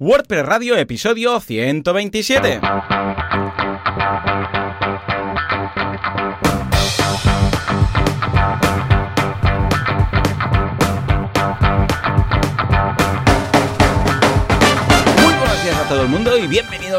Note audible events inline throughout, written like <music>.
WordPress Radio, episodio 127.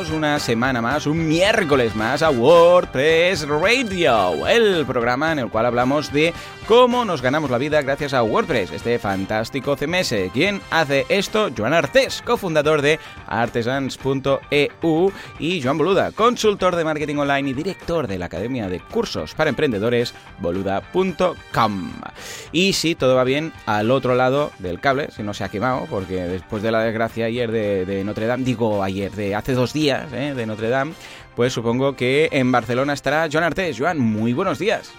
Una semana más, un miércoles más a WordPress Radio, el programa en el cual hablamos de cómo nos ganamos la vida gracias a WordPress, este fantástico CMS. ¿Quién hace esto? Joan Artés, cofundador de artesans.eu y Joan Boluda, consultor de marketing online y director de la Academia de Cursos para Emprendedores boluda.com. Y si todo va bien, al otro lado del cable, si no se ha quemado, porque después de la desgracia ayer de, de Notre Dame, digo ayer, de hace dos días ¿eh? de Notre Dame, pues supongo que en Barcelona estará Joan Artés. Joan, muy buenos días.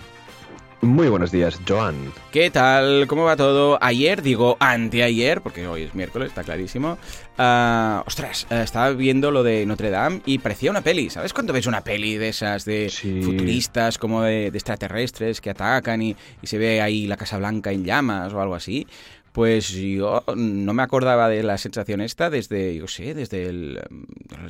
Muy buenos días, Joan. ¿Qué tal? ¿Cómo va todo? Ayer, digo anteayer, porque hoy es miércoles, está clarísimo. Ah, ostras, eh, estaba viendo lo de Notre Dame y parecía una peli. ¿Sabes cuando ves una peli de esas de Sí. futuristas, como de, de extraterrestres que atacan y, y se ve ahí la Casa Blanca en llamas o algo así? Pues yo no me acordaba de la sensación esta desde, yo sé, desde, el,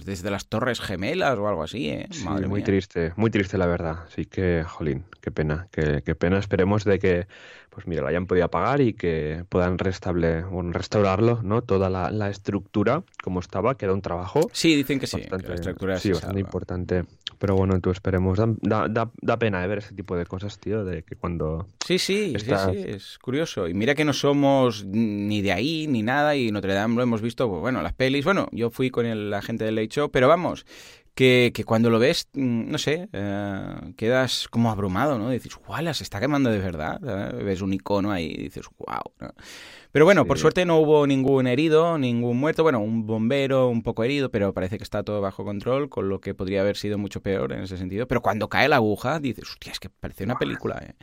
desde las Torres Gemelas o algo así, ¿eh? Sí, Madre muy mía. triste, muy triste la verdad. Así que, jolín, qué pena, qué, qué pena. Esperemos de que, pues mira, lo hayan podido apagar y que puedan restable, bueno, restaurarlo, ¿no? Toda la, la estructura como estaba, que era un trabajo Sí, dicen que sí, que bastante, la estructura sí, se bastante salva. importante. Pero bueno, tú esperemos. Da, da, da- pena de ver ese tipo de cosas, tío, de que cuando... Sí, sí, Estás- sí, sí, es curioso. Y mira que no somos ni de ahí ni nada y Notre Dame lo hemos visto, pues, bueno, las pelis. Bueno, yo fui con el, la gente del Late Show, pero vamos, que, que cuando lo ves, mm, no sé, eh, quedas como abrumado, ¿no? Dices, guau, se está quemando de verdad. Ves un icono ahí y dices, wow. Pero bueno, por suerte no hubo ningún herido, ningún muerto. Bueno, un bombero un poco herido, pero parece que está todo bajo control, con lo que podría haber sido mucho peor en ese sentido. Pero cuando cae la aguja, dices, hostia, es que parece una película, ¿eh?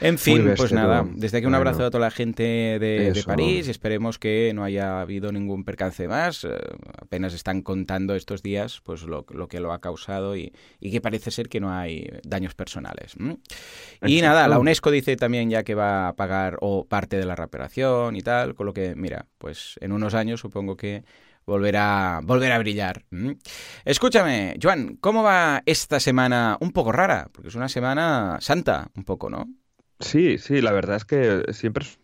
En fin, bestia, pues nada, desde aquí un Bueno, abrazo a toda la gente de. París y esperemos que no haya habido ningún percance más. Eh, apenas están contando estos días pues lo, lo que lo ha causado y, y que parece ser que no hay daños personales. Y nada, la UNESCO dice también ya que va a pagar o parte de la reparación y tal, con lo que, mira, pues en unos años supongo que volverá, a brillar. Escúchame, Joan, ¿cómo va esta semana un poco rara? Porque es una semana santa, un poco, ¿no? Sí, sí, la verdad es que siempre es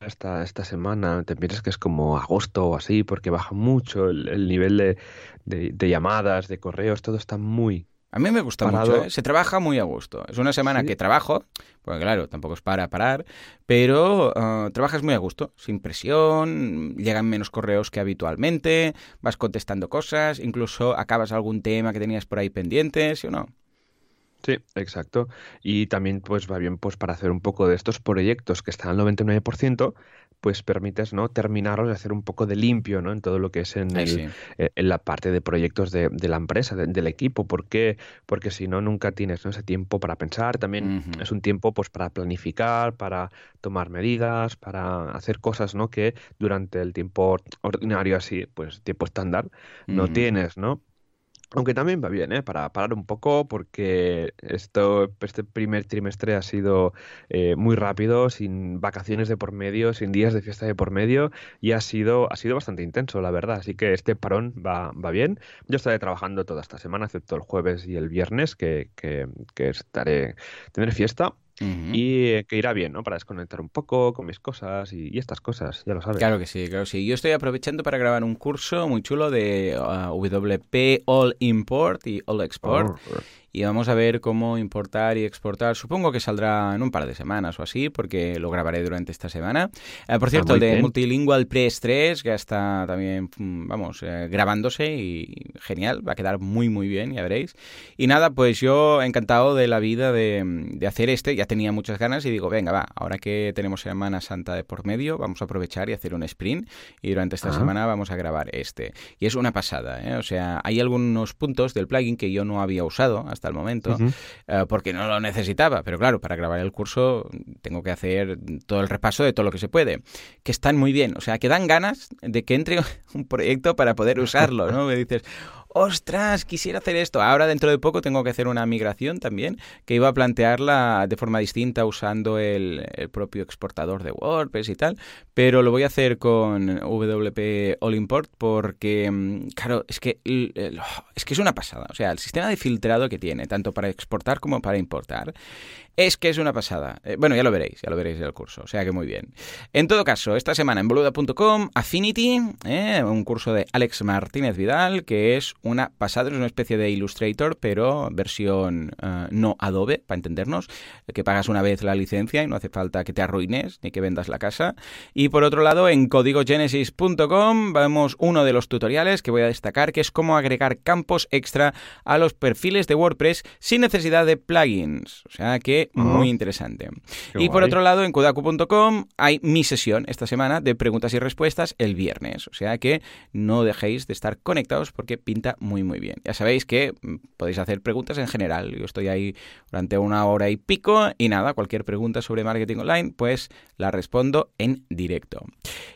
esta, esta semana, te piensas que es como agosto o así, porque baja mucho el, el nivel de- de llamadas, de correos, todo está muy... A mí me gusta Parado. mucho, ¿eh? se trabaja muy a gusto. Es una semana Sí. que trabajo, porque claro, tampoco es para parar, pero ah, trabajas muy a gusto, sin presión, llegan menos correos que habitualmente, vas contestando cosas, incluso acabas algún tema que tenías por ahí pendiente, ¿sí o no? Sí, exacto. Y también pues va bien pues para hacer un poco de estos proyectos que están al 99%, pues permites, ¿no? terminarlos y hacer un poco de limpio, ¿no? En todo lo que es en el, sí. eh, en la parte de proyectos de, de la empresa, de- del equipo. ¿Por qué? Porque si no, nunca tienes ¿no? ese tiempo para pensar. También es un tiempo pues para planificar, para tomar medidas, para hacer cosas, ¿no? Que durante el tiempo ordinario así, pues tiempo estándar, no tienes, ¿no? Aunque también va bien, ¿eh? Para parar un poco, porque esto, este primer trimestre ha sido eh, muy rápido, sin vacaciones de por medio, sin días de fiesta de por medio, y ha sido, ha sido bastante intenso, la verdad. Así que este parón va, va bien. Yo estaré trabajando toda esta semana, excepto el jueves y el viernes, que, que, que estaré, tendré fiesta, Y eh, que irá bien, ¿no? Para desconectar un poco con mis cosas y, y estas cosas, ya lo sabes. Claro que sí, claro que sí. Yo estoy aprovechando para grabar un curso muy chulo de ah, WP All Import y All Export. Oh, y vamos a ver cómo importar y exportar. Supongo que saldrá en un par de semanas o así, porque lo grabaré durante esta semana. Eh, por cierto, muy el de. Multilingual Press 3 ya está también, mm, vamos, eh, grabándose y genial, va a quedar muy, muy bien, ya veréis. Y nada, pues yo encantado de la vida de, de hacer este, ya tenía muchas ganas y digo, venga, va, ahora que tenemos Semana Santa de por medio, vamos a aprovechar y hacer un sprint y durante esta Ah. semana vamos a grabar este. Y es una pasada, ¿eh? O sea, hay algunos puntos del plugin que yo no había usado hasta el momento, eh, porque no lo necesitaba. Pero claro, para grabar el curso tengo que hacer todo el repaso de todo lo que se puede, que están muy bien. O sea, que dan ganas de que entre <laughs> un proyecto para poder <laughs> usarlo, ¿no? Me dices, ostras, quisiera hacer esto. Ahora dentro de poco tengo que hacer una migración también, que iba a plantearla de forma distinta usando el, propio exportador de WordPress y tal, pero lo voy a hacer con WP All Import porque, mm, claro, es que, es que es una pasada. O sea, el sistema de filtrado que tiene, tanto para exportar como para importar, es que es una pasada. Eh, bueno, ya lo veréis, ya lo veréis en el curso, o sea que muy bien. En todo caso, esta semana en boluda.com, Affinity, eh, un curso de Alex Martínez Vidal, que es una pasada, es una especie de Illustrator, pero versión eh, no Adobe, para entendernos, que pagas una vez la licencia y no hace falta que te arruines ni que vendas la casa. Y por otro lado, en códigogenesis.com vemos uno de los tutoriales que voy a destacar, que es cómo agregar campos extra a los perfiles de WordPress sin necesidad de plugins. O sea que muy interesante. y por otro lado, en kodaku.com hay mi sesión esta semana de preguntas y respuestas el viernes. O sea que no dejéis de estar conectados porque pinta muy, muy bien. Ya sabéis que mm, podéis hacer preguntas en general. Yo estoy ahí durante una hora y pico y nada, cualquier pregunta sobre marketing online, pues la respondo en directo.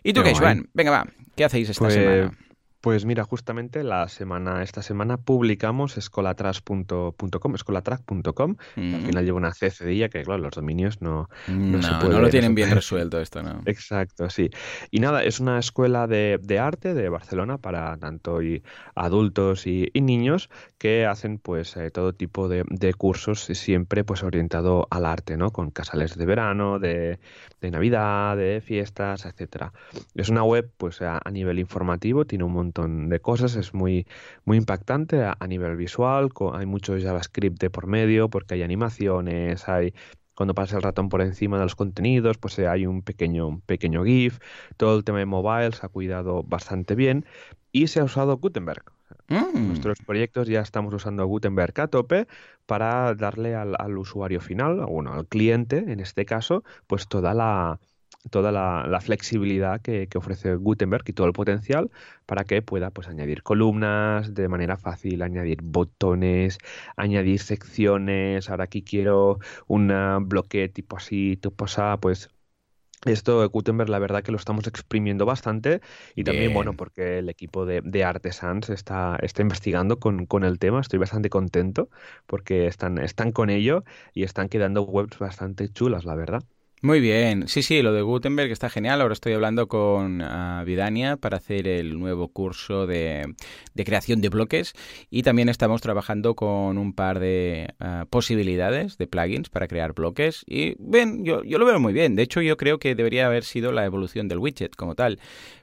¿Y tú qué, Juan? Venga, va. ¿Qué hacéis esta pues semana? Pues mira, justamente la semana, esta semana publicamos escolatrack.com, escolatrack.com. Al mm. final lleva una CCDilla que, claro, los dominios no, no, no lo tienen bien resuelto esto, ¿no? Exacto, sí. Y nada, es una escuela de, arte de Barcelona para tanto y adultos y, niños que hacen pues eh, todo tipo de, cursos siempre pues orientado al arte, ¿no? Con casales de verano, de, Navidad, de fiestas, etcétera. Es una web pues a nivel informativo, tiene un montón de cosas, es muy, muy impactante a, nivel visual, hay mucho JavaScript de por medio porque hay animaciones, hay cuando pasa el ratón por encima de los contenidos, pues eh, hay un pequeño, pequeño GIF, todo el tema de mobile se ha cuidado bastante bien y se ha usado Gutenberg. Mm. Nuestros proyectos ya estamos usando Gutenberg a tope para darle al, al usuario final, bueno, al cliente en este caso, pues toda la, toda la, flexibilidad que, ofrece Gutenberg y todo el potencial para que pueda pues, añadir columnas de manera fácil, añadir botones, añadir secciones. Ahora aquí quiero un bloque tipo así, tipo así, pues esto de Gutenberg, la verdad que lo estamos exprimiendo bastante y también, bueno, porque el equipo de, de Artesans está, está investigando con, con, el tema. Estoy bastante contento porque están, están con ello y están quedando webs bastante chulas, la verdad. Muy bien, sí, sí, lo de Gutenberg está genial. Ahora estoy hablando con uh, Vidania para hacer el nuevo curso de, creación de bloques y también estamos trabajando con un par de ah, posibilidades de plugins para crear bloques. Y ven, yo, yo lo veo muy bien. De hecho, yo creo que debería haber sido la evolución del widget como tal.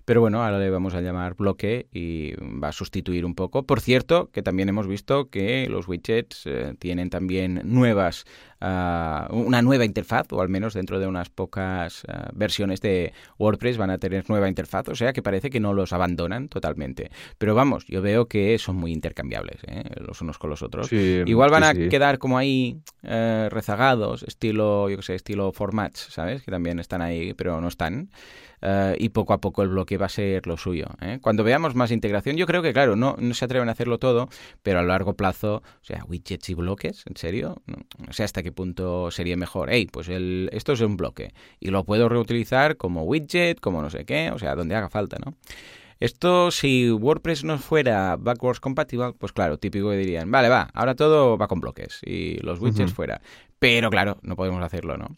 Pero bueno, ahora le vamos a llamar bloque y va a sustituir un poco. Por cierto, que también hemos visto que los widgets eh, tienen también nuevas, ah, una nueva interfaz, o al menos dentro de unas pocas ah, versiones de WordPress van a tener nueva interfaz, o sea que parece que no los abandonan totalmente. Pero vamos, yo veo que son muy intercambiables ¿eh? los unos con los otros. Igual van a quedar como ahí eh, rezagados, estilo, yo qué sé, estilo formats, ¿sabes? Que también están ahí, pero no están. Eh, y poco a poco el bloque va a ser lo suyo. ¿eh? Cuando veamos más integración, yo creo que, claro, no, no se atreven a hacerlo todo, pero a largo plazo, o sea, widgets y bloques, ¿en serio? No, sé hasta qué punto sería mejor. Hey, pues el, esto es un bloque y lo puedo reutilizar como widget, como no sé qué, o sea, donde haga falta, ¿no? Esto, si WordPress no fuera backwards compatible, pues claro, típico que dirían, vale, va, ahora todo va con bloques y los widgets fuera. Pero claro, no podemos hacerlo, ¿no?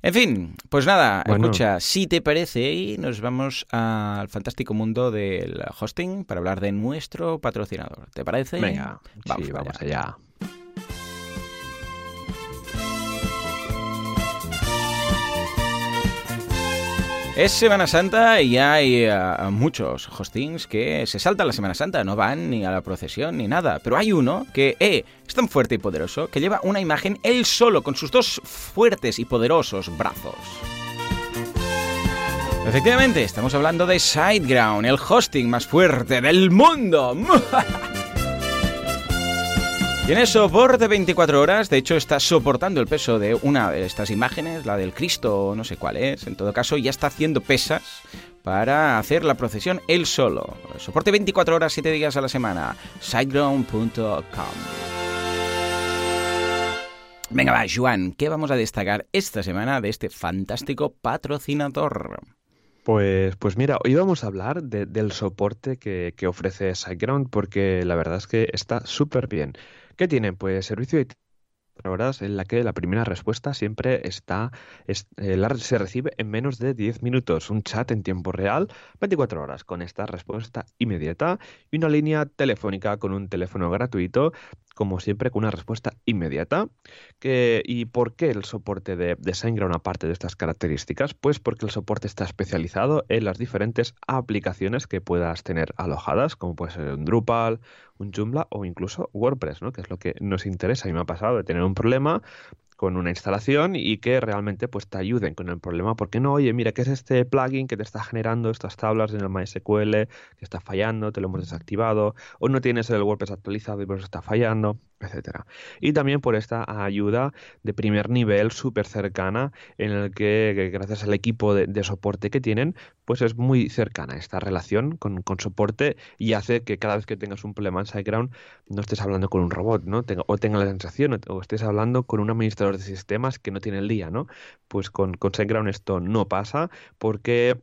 En fin, pues nada, escucha, si te parece, y nos vamos al fantástico mundo del hosting para hablar de nuestro patrocinador. ¿Te parece? Venga, vamos, vamos allá. Es Semana Santa y hay eh, muchos hostings que se saltan la Semana Santa, no van ni a la procesión ni nada. Pero hay uno que eh, es tan fuerte y poderoso que lleva una imagen él solo con sus dos fuertes y poderosos brazos. Efectivamente, estamos hablando de SiteGround, el hosting más fuerte del mundo. <laughs> Tiene soporte 24 horas, de hecho está soportando el peso de una de estas imágenes, la del Cristo, no sé cuál es, en todo caso ya está haciendo pesas para hacer la procesión él solo. Soporte 24 horas, 7 días a la semana, siteground.com. Venga, va, Juan, ¿qué vamos a destacar esta semana de este fantástico patrocinador? Pues, pues mira, hoy vamos a hablar del soporte que, que ofrece SiteGround porque la verdad es que está súper bien. ¿Qué tienen? Pues servicio de horas en la que la primera respuesta siempre está, eh, se recibe en menos de 10 minutos. Un chat en tiempo real, 24 horas, con esta respuesta inmediata y una línea telefónica con un teléfono gratuito como siempre, con una respuesta inmediata. ¿Y por qué el soporte de, de SignGround aparte de estas características? Pues porque el soporte está especializado en las diferentes aplicaciones que puedas tener alojadas, como puede ser un Drupal, un Joomla o incluso WordPress, ¿no? que es lo que nos interesa. Y me ha pasado de tener un problema con una instalación y que realmente pues te ayuden con el problema porque no oye mira qué es este plugin que te está generando estas tablas en el MySQL que está fallando te lo hemos desactivado o no tienes el WordPress actualizado y por eso está fallando etcétera. Y también por esta ayuda de primer nivel súper cercana en el que, gracias al equipo de, soporte que tienen, pues es muy cercana esta relación con, soporte y hace que cada vez que tengas un problema en SiteGround no estés hablando con un robot, ¿no? o tenga la sensación, o estés hablando con un administrador de sistemas que no tiene el día, ¿no? Pues con, con SiteGround esto no pasa porque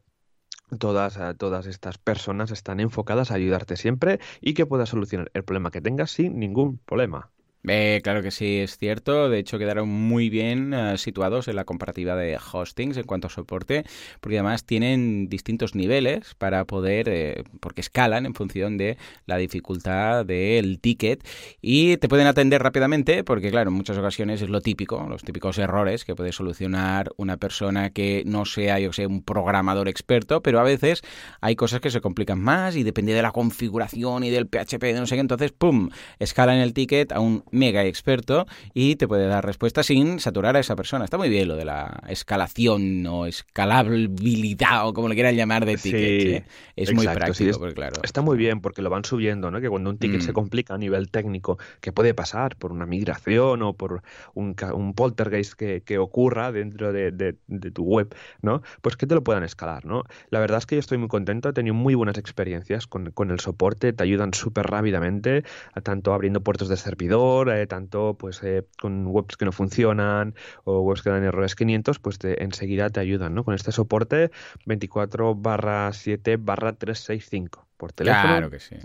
Todas, todas estas personas están enfocadas a ayudarte siempre y que puedas solucionar el problema que tengas sin ningún problema. Eh, claro que sí, es cierto. De hecho, quedaron muy bien eh, situados en la comparativa de hostings en cuanto a soporte, porque además tienen distintos niveles para poder, eh, porque escalan en función de la dificultad del ticket y te pueden atender rápidamente, porque claro, en muchas ocasiones es lo típico, los típicos errores que puede solucionar una persona que no sea, yo sé, un programador experto, pero a veces hay cosas que se complican más y depende de la configuración y del PHP, no sé qué, entonces, ¡pum!, escalan el ticket a un mega experto y te puede dar respuesta sin saturar a esa persona. Está muy bien lo de la escalación o escalabilidad o como le quieran llamar de tickets. ¿eh? Es muy práctico, claro. Está muy bien porque lo van subiendo, ¿no? Que cuando un ticket se mm. complica a nivel técnico, que puede pasar por una migración o por un, un poltergeist que, que, ocurra dentro de, de, tu web, ¿no? Pues que te lo puedan escalar, ¿no? La verdad es que yo estoy muy contento, he tenido muy buenas experiencias con, con el soporte, te ayudan súper rápidamente, tanto abriendo puertos de servidor, eh, tanto pues eh, con webs que no funcionan o webs que dan errores 500, pues enseguida te ayudan, ¿no? Con este soporte 24 barra 7 barra 365 por teléfono, claro que sí.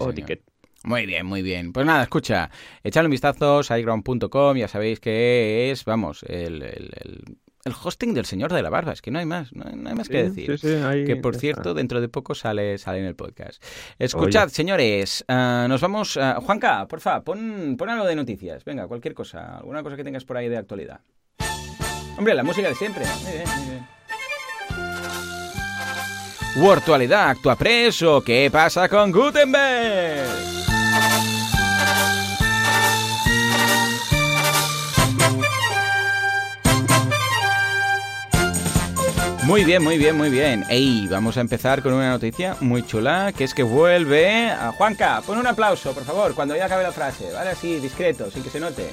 o ticket. Muy bien, muy bien. Pues nada, escucha, echadle un vistazo, siteground.com, ya sabéis que es, vamos, el, el hosting del señor de la barba, es que no hay más, no hay, más que decir. que por cierto, dentro de poco sale, sale en el podcast. Escuchad, señores, ah, nos vamos. Uh, Juanca, porfa, pon, pon algo de noticias. Venga, cualquier cosa, alguna cosa que tengas por ahí de actualidad. Hombre, la música de siempre. Muy bien, muy bien. Actúa preso. ¿Qué pasa con Gutenberg? Muy bien, muy bien, muy bien. Ey, vamos a empezar con una noticia muy chula, que es que vuelve a Juanca. Pon un aplauso, por favor, cuando ya acabe la frase, ¿vale? Así, discreto, sin que se note.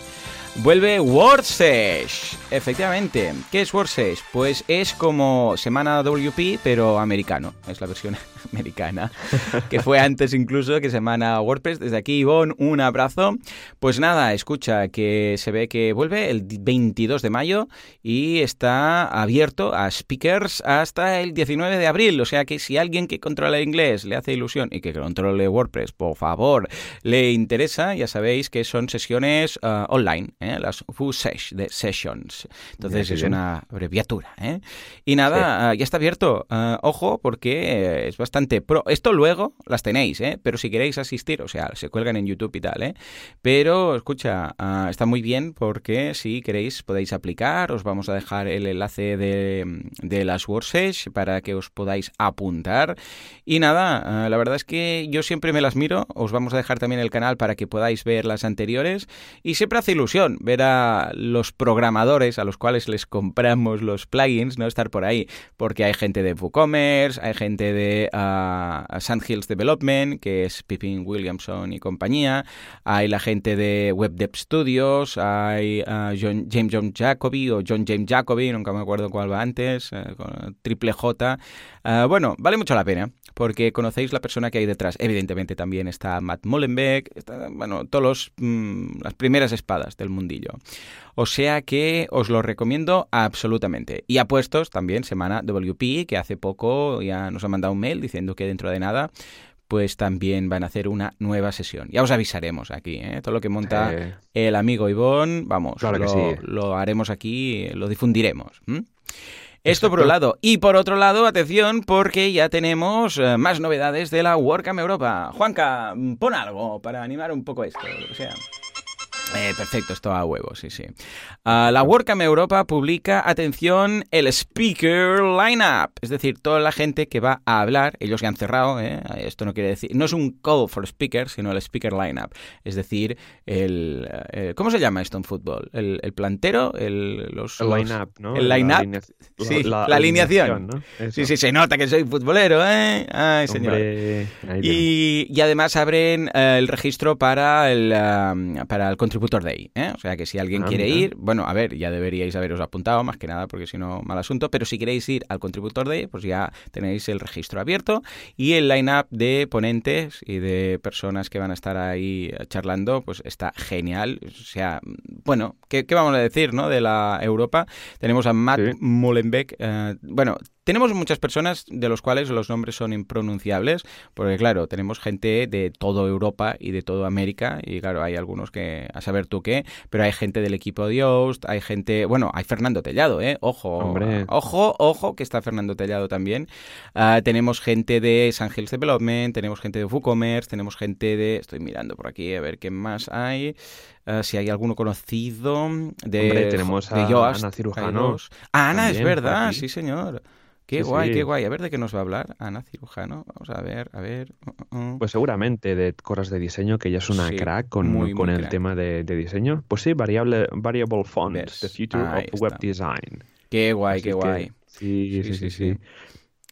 Vuelve WordSesh. Efectivamente. ¿Qué es WordSesh? Pues es como Semana WP, pero americano. Es la versión americana. Que fue antes incluso que Semana WordPress. Desde aquí, Ivonne, un abrazo. Pues nada, escucha que se ve que vuelve el 22 de mayo y está abierto a speakers hasta el 19 de abril. O sea que si alguien que controla el inglés le hace ilusión y que controle WordPress, por favor, le interesa, ya sabéis que son sesiones uh, online. ¿eh? las full de sessions. Entonces es una abreviatura. ¿eh? Y nada, ah, ya está abierto. Ah, ojo, porque es bastante pro. Esto luego las tenéis, ¿eh? pero si queréis asistir, o sea, se cuelgan en YouTube y tal. ¿eh? Pero escucha, ah, está muy bien porque si queréis podéis aplicar. Os vamos a dejar el enlace de, de las WordSesh para que os podáis apuntar. Y nada, la verdad es que yo siempre me las miro. Os vamos a dejar también el canal para que podáis ver las anteriores. Y siempre hace ilusión ver a los programadores a los cuales les compramos los plugins, no estar por ahí, porque hay gente de WooCommerce, hay gente de uh, Sandhills Development, que es Pippin Williamson y compañía, hay la gente de Web Dev Studios, hay uh, James John Jacoby o John James Jacoby, nunca me acuerdo cuál va antes, uh, triple J. bueno, vale mucho la pena porque conocéis la persona que hay detrás. Evidentemente también está Matt Mullenbeck, está, bueno, todos mm, las primeras espadas del mundillo. O sea que os lo recomiendo absolutamente. Y apuestos también semana WP, que hace poco ya nos ha mandado un mail diciendo que dentro de nada pues también van a hacer una nueva sesión. Ya os avisaremos aquí, ¿eh? todo lo que monta el amigo Ivón, vamos, lo, haremos aquí, lo difundiremos. Esto por un lado. Y por otro lado, atención, porque ya tenemos eh, más novedades de la WordCamp Europa. Juanca, pon algo para animar un poco esto, lo que sea. Eh, perfecto, esto a huevo, sí, sí. Ah, la WordCamp Europa publica, atención, el Speaker Lineup, es decir, toda la gente que va a hablar, ellos ya han cerrado, ¿eh? esto no quiere decir, no es un call for speakers, sino el Speaker Lineup, es decir, el, eh, ¿cómo se llama esto en fútbol? ¿El, plantero? El, los, el line-up, ¿no? El line-up, sí, la, alineación. Sí, sí, se nota que soy futbolero, ¿eh? Ay, señor. y, y, además abren el registro para el, para el Contributor Day. ¿eh? O sea que si alguien ah, quiere ir, bueno, a ver, ya deberíais haberos apuntado, más que nada, porque si no, mal asunto. Pero si queréis ir al Contributor Day, pues ya tenéis el registro abierto y el line-up de ponentes y de personas que van a estar ahí charlando, pues está genial. O sea, bueno, ¿qué, vamos a decir, no? De la Europa. Tenemos a Matt Mullenbeck. Eh, bueno, tenemos muchas personas de los cuales los nombres son impronunciables, porque claro, tenemos gente de toda Europa y de toda América, y claro, hay algunos que, a saber tú qué, pero hay gente del equipo de Yoast, hay gente, bueno, hay Fernando Tellado, ¿eh? Ojo, Hombre. ojo, ojo, que está Fernando Tellado también. Ah, tenemos gente de San Hills Development, tenemos gente de WooCommerce, tenemos gente de, estoy mirando por aquí a ver qué más hay. Ah, si hay alguno conocido de, Hombre, tenemos a, Ana Cirujano. Ah, Ana, es verdad, sí señor. Qué guay, qué guay. A ver de qué nos va a hablar Ana Cirujano. Vamos a ver, a ver. Uh, uh, uh. Pues seguramente de cosas de diseño, que ella es una crack con, con el tema de, diseño. Pues sí, variable, Variable Fonts, The Future of Web Design. Qué guay, qué guay. sí, sí, sí, sí.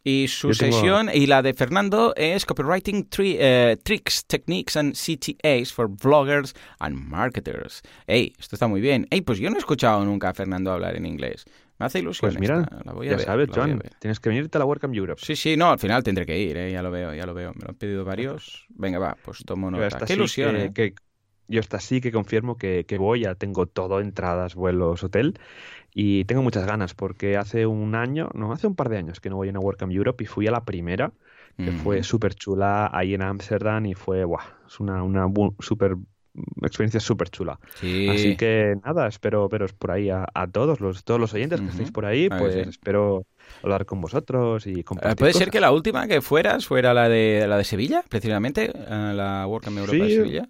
Y su sesión, y la de Fernando, es Copywriting eh, Tricks, Techniques and CTAs for Bloggers and Marketers. Ey, esto está muy bien. Ey, pues yo no he escuchado nunca a Fernando hablar en inglés. Me hace ilusión. Pues mira, ya sabes, John, tienes que venirte a la WordCamp Europe. Sí, sí, no, al final tendré que ir, ¿eh? ya lo veo, ya lo veo. Me lo han pedido varios. Venga, va, pues tomo nota. Qué ilusión, ¿eh? que, yo hasta sí que confirmo que, que, voy, ya tengo todo, entradas, vuelos, hotel, y tengo muchas ganas, porque hace un año, no, hace un par de años que no voy a una WordCamp Europe y fui a la primera, que fue súper chula ahí en Ámsterdam y fue, guau, es una, una súper experiencia súper chula. Así que nada, espero veros por ahí a, todos los todos los oyentes que estéis por ahí, pues espero hablar con vosotros y compartir. ¿Puede ser que la última que fueras fuera la de la de Sevilla, precisamente, eh, la WordCamp Europa de Sevilla?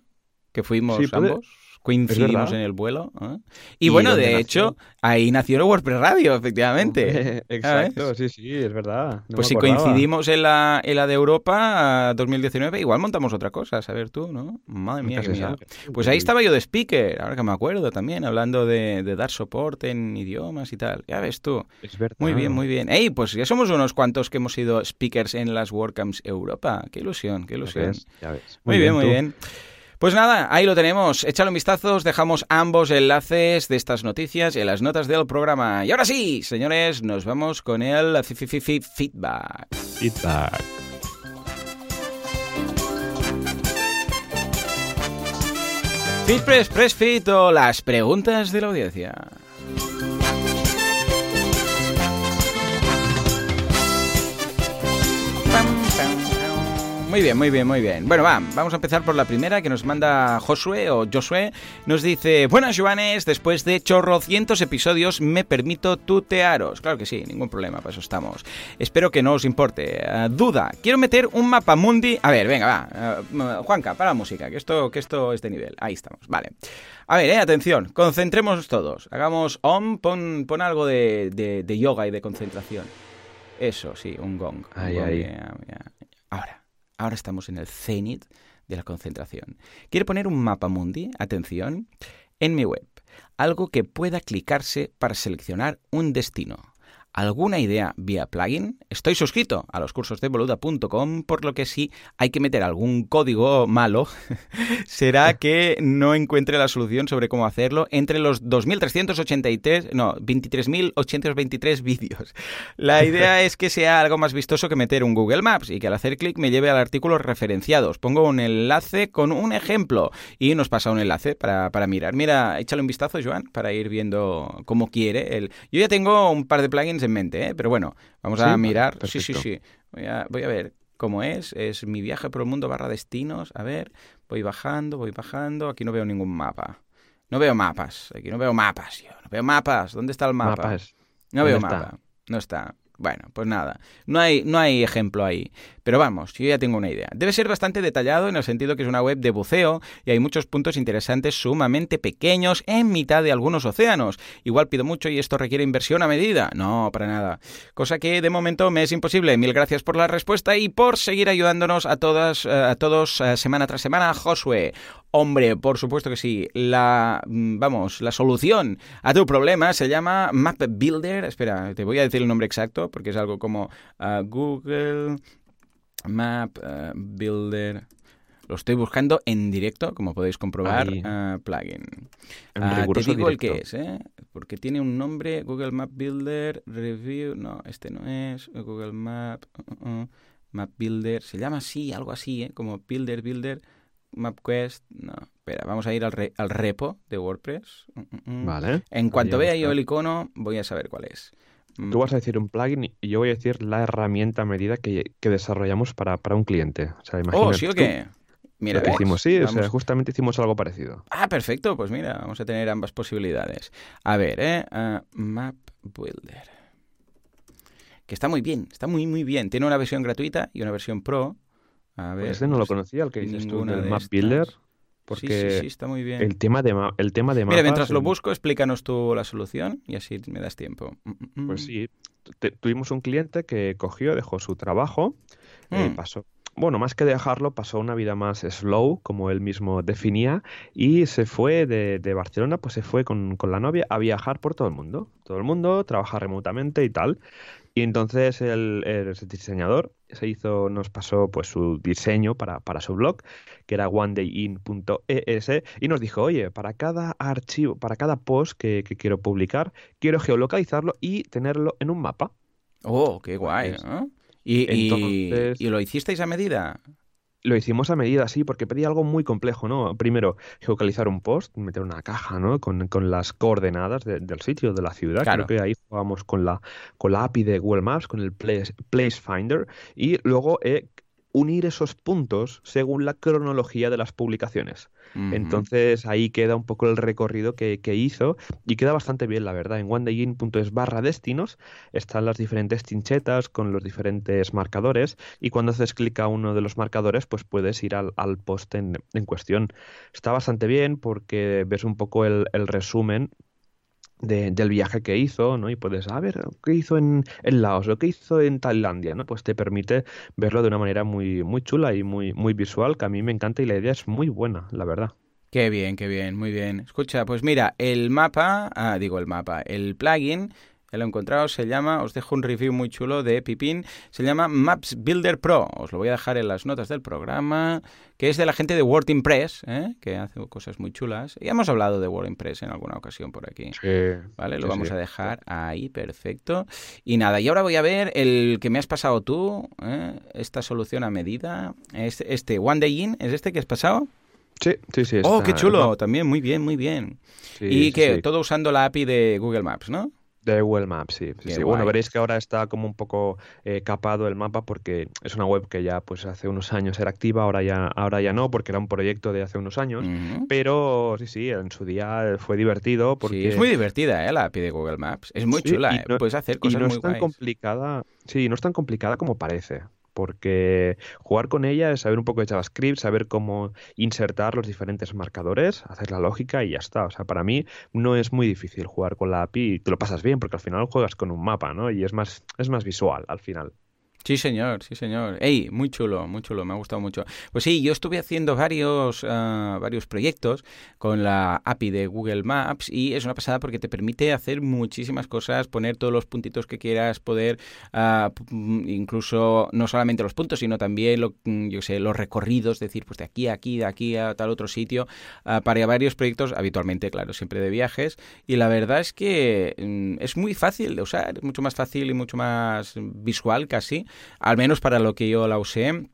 Que fuimos ambos coincidimos en el vuelo. ¿eh? Y, bueno, de hecho, ahí nació el WordPress Radio, efectivamente. exacto, sí, sí, es verdad. pues si coincidimos en la, en la de Europa 2019, igual montamos otra cosa, a ver tú, ¿no? Madre mía, qué. Pues ahí estaba yo de speaker, ahora que me acuerdo también, hablando de, dar soporte en idiomas y tal. Ya ves tú. Es verdad. Muy bien, muy bien. Ey, pues ya somos unos cuantos que hemos sido speakers en las WordCamps Europa. Qué ilusión, qué ilusión. Ya ves, Muy, bien, muy bien. Pues nada, ahí lo tenemos. Échalo un vistazo, dejamos ambos enlaces de estas noticias en las notas del programa. Y ahora sí, señores, nos vamos con el feedback. Feedback. Pressfit o las preguntas de la audiencia. Muy bien, muy bien, muy bien. Bueno, va, vamos a empezar por la primera que nos manda Josué o Josué. Nos dice, buenas Joanes, después de chorrocientos episodios me permito tutearos. Claro que sí, ningún problema, para eso estamos. Espero que no os importe. Eh, duda, quiero meter un mapa mundi... A ver, venga, va. Uh, Juanca, para la música, que esto, que esto es de nivel. Ahí estamos, vale. A ver, eh, atención, concentremos todos. Hagamos om, pon, pon algo de, de, yoga y de concentración. Eso, sí, un gong. Ahí, ahí. Ahora. Ahora estamos en el cenit de la concentración. Quiero poner un mapa mundi, atención, en mi web. Algo que pueda clicarse para seleccionar un destino. Alguna idea vía plugin? Estoy suscrito a los cursos de boluda.com, por lo que si hay que meter algún código malo, <laughs> será que no encuentre la solución sobre cómo hacerlo entre los 2.383, no, 23.823 vídeos. La idea <laughs> es que sea algo más vistoso que meter un Google Maps y que al hacer clic me lleve al artículo referenciados. Pongo un enlace con un ejemplo y nos pasa un enlace para, para mirar. Mira, échale un vistazo, Joan, para ir viendo cómo quiere. El... Yo ya tengo un par de plugins en mente, ¿eh? pero bueno, vamos a mirar. Sí, sí, sí. Voy a, voy a ver cómo es. Es mi viaje por el mundo barra destinos. A ver, voy bajando, voy bajando. Aquí no veo ningún mapa. No veo mapas. Aquí no veo mapas, yo. No veo mapas. ¿Dónde está el mapa? No veo mapa. No está. Bueno, pues nada, no hay, no hay ejemplo ahí. Pero vamos, yo ya tengo una idea. Debe ser bastante detallado en el sentido que es una web de buceo y hay muchos puntos interesantes sumamente pequeños en mitad de algunos océanos. Igual pido mucho y esto requiere inversión a medida. No, para nada. Cosa que de momento me es imposible. Mil gracias por la respuesta y por seguir ayudándonos a todas, eh, a todos eh, semana tras semana, Josué. Hombre, por supuesto que sí. La, mm, vamos, la solución a tu problema se llama Map Builder. Espera, te voy a decir el nombre exacto porque es algo como uh, Google Map uh, Builder. Lo estoy buscando en directo, como podéis comprobar, uh, plugin. te digo el que es, ¿eh? Porque tiene un nombre, Google Map Builder, Review, no, este no es, Google Map, Map Builder, se llama así, algo así, ¿eh? Como Builder, Builder, MapQuest, no. Espera, vamos a ir al, al repo de WordPress. Mm. Vale. En cuanto vea yo el icono, voy a saber cuál es. Tú vas a decir un plugin y yo voy a decir la herramienta a medida que, desarrollamos para, un cliente. O sea, oh, ¿sí o qué? Mira, hicimos, sí, o sea, justamente hicimos algo parecido. Ah, perfecto, pues mira, vamos a tener ambas posibilidades. A ver, ¿eh? Uh, Map Builder. Que está muy bien, está muy, muy bien. Tiene una versión gratuita y una versión pro. A ver, pues este no lo conocía, el que dices tú, el Map Builder. Porque sí, sí, está muy bien. El tema de, el tema de Mira, mientras lo busco, explícanos tú la solución y así me das tiempo. Mm, mm, mm. Pues sí, tuvimos un cliente que cogió, dejó su trabajo, y eh, pasó bueno, más que dejarlo, pasó una vida más slow, como él mismo definía, y se fue de, de Barcelona, pues se fue con, con, la novia a viajar por todo el mundo. Todo el mundo, trabaja remotamente y tal. Y entonces el, diseñador se hizo, nos pasó pues su diseño para, para su blog, que era onedayin.es, y nos dijo, oye, para cada archivo, para cada post que, quiero publicar, quiero geolocalizarlo y tenerlo en un mapa. Oh, qué guay. ¿Y, ¿Y, lo hicisteis a medida? Lo hicimos a medida, sí, porque pedía algo muy complejo, ¿no? Primero, geocalizar un post, meter una caja, ¿no? Con, las coordenadas del sitio, de la ciudad. Creo que ahí jugamos con la, con la API de Google Maps, con el Place, Place Finder. Y luego eh, unir esos puntos según la cronología de las publicaciones. Entonces ahí queda un poco el recorrido que, hizo y queda bastante bien, la verdad. En onedayin.es barra destinos están las diferentes chinchetas con los diferentes marcadores y cuando haces clic a uno de los marcadores pues puedes ir al, post en, cuestión. Está bastante bien porque ves un poco el resumen del viaje que hizo, ¿no? Y puedes, a ver, ¿qué hizo en, Laos o qué hizo en Tailandia, ¿no? Pues te permite verlo de una manera muy, muy chula y muy, muy visual, que a mí me encanta y la idea es muy buena, la verdad. Qué bien, qué bien, muy bien. Escucha, pues mira, el mapa, ah, digo el mapa, el plugin lo he encontrado, se llama, os dejo un review muy chulo de Pipín, se llama Maps Builder Pro, os lo voy a dejar en las notas del programa, que es de la gente de WordImpress, ¿eh? que hace cosas muy chulas. Y hemos hablado de WordImpress en alguna ocasión por aquí. Sí, ¿Vale? Lo vamos a dejar ahí, perfecto. Y nada, y ahora voy a ver el que me has pasado tú, ¿eh? esta solución a medida, este, este One Day In, ¿es este que has pasado? Sí, sí, sí. Oh, qué chulo, también, muy bien, muy bien. y que todo usando la API de Google Maps, ¿no? De Google Maps, sí. sí, Bueno, veréis que ahora está como un poco eh, capado el mapa porque es una web que ya pues hace unos años era activa, ahora ya, ahora ya no, porque era un proyecto de hace unos años. Pero sí, sí, en su día fue divertido porque... Sí, es muy divertida, ¿eh? La API de Google Maps. Es muy chula, ¿eh? Puedes hacer cosas y no es tan complicada. Sí, no es tan complicada como parece porque jugar con ella es saber un poco de JavaScript, saber cómo insertar los diferentes marcadores, hacer la lógica y ya está. O sea, para mí no es muy difícil jugar con la API y te lo pasas bien porque al final juegas con un mapa, ¿no? Y es más, es más visual al final. Sí, señor, sí, señor. Ey, muy chulo, muy chulo, me ha gustado mucho. Pues sí, yo estuve haciendo varios, ah, varios proyectos con la API de Google Maps y es una pasada porque te permite hacer muchísimas cosas, poner todos los puntitos que quieras, poder uh, incluso no solamente los puntos, sino también lo, mm, yo sé, los recorridos, decir, pues de aquí a aquí, de aquí a tal otro sitio, uh, para varios proyectos, habitualmente, claro, siempre de viajes. Y la verdad es que mm, es muy fácil de usar, es mucho más fácil y mucho más visual casi al menos para lo que yo la usé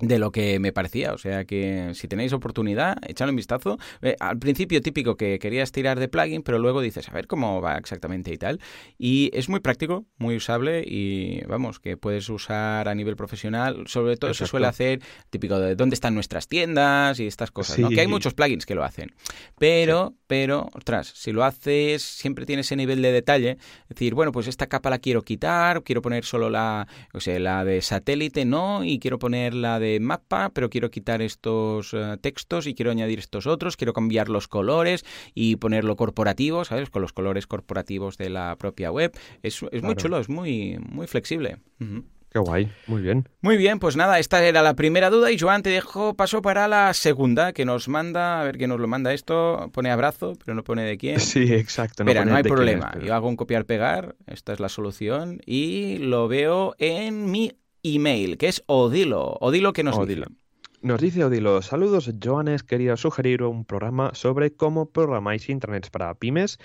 de lo que me parecía. O sea que si tenéis oportunidad, echadle un vistazo. Eh, al principio típico que querías tirar de plugin, pero luego dices, a ver cómo va exactamente y tal. Y es muy práctico, muy usable y vamos, que puedes usar a nivel profesional. Sobre todo se suele hacer típico de dónde están nuestras tiendas y estas cosas, ¿no? Que hay muchos plugins que lo hacen. Pero, pero, ostras, si lo haces, siempre tienes ese nivel de detalle. Es decir, bueno, pues esta capa la quiero quitar, quiero poner solo la, o sea, la de satélite, no, y quiero poner la de mapa, pero quiero quitar estos eh, textos y quiero añadir estos otros, quiero cambiar los colores y ponerlo corporativo, ¿sabes? Con los colores corporativos de la propia web. Es, muy chulo, es muy, muy flexible. Qué guay, muy bien. Muy bien, pues nada, esta era la primera duda y Joan te dejo paso para la segunda que nos manda, a ver quién nos lo manda esto, pone abrazo, pero no pone de quién. <laughs> Sí, exacto. No Espera, no hay problema, yo hago un copiar-pegar, esta es la solución y lo veo en mi email, que es Odilo. Odilo que nos Odilo. Nos dice Odilo, saludos Joanes, quería sugerir un programa sobre cómo programáis intranets para pymes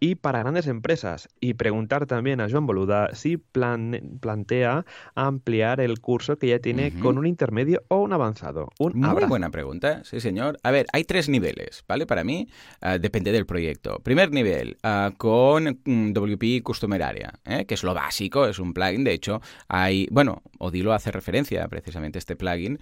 y para grandes empresas y preguntar también a Joan Boluda si plantea ampliar el curso que ya tiene con un intermedio o un avanzado. Un Muy buena pregunta, sí señor. A ver, hay tres niveles, ¿vale? Para mí ah, depende del proyecto. Primer nivel, ah, con mm, WP Customer Area, ¿eh? que es lo básico, es un plugin, de hecho hay, bueno, Odilo hace referencia precisamente a este plugin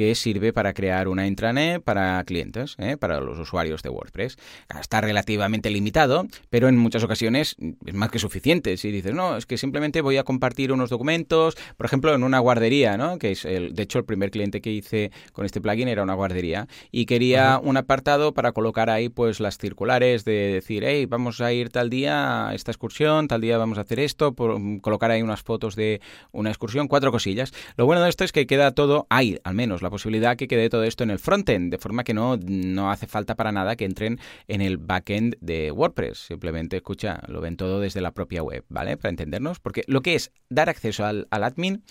que sirve para crear una intranet para clientes, ¿eh? para los usuarios de WordPress. Está relativamente limitado, pero en muchas ocasiones es más que suficiente. Si dices, no, es que simplemente voy a compartir unos documentos, por ejemplo, en una guardería, ¿no? que es, el, de hecho, el primer cliente que hice con este plugin era una guardería, y quería un apartado para colocar ahí pues las circulares de decir, hey, vamos a ir tal día a esta excursión, tal día vamos a hacer esto, por, colocar ahí unas fotos de una excursión, cuatro cosillas. Lo bueno de esto es que queda todo ahí, al menos la posibilidad que quede todo esto en el frontend, de forma que no, no hace falta para nada que entren en el backend de WordPress. Simplemente, escucha, lo ven todo desde la propia web, ¿vale? Para entendernos, porque lo que es dar acceso al, admin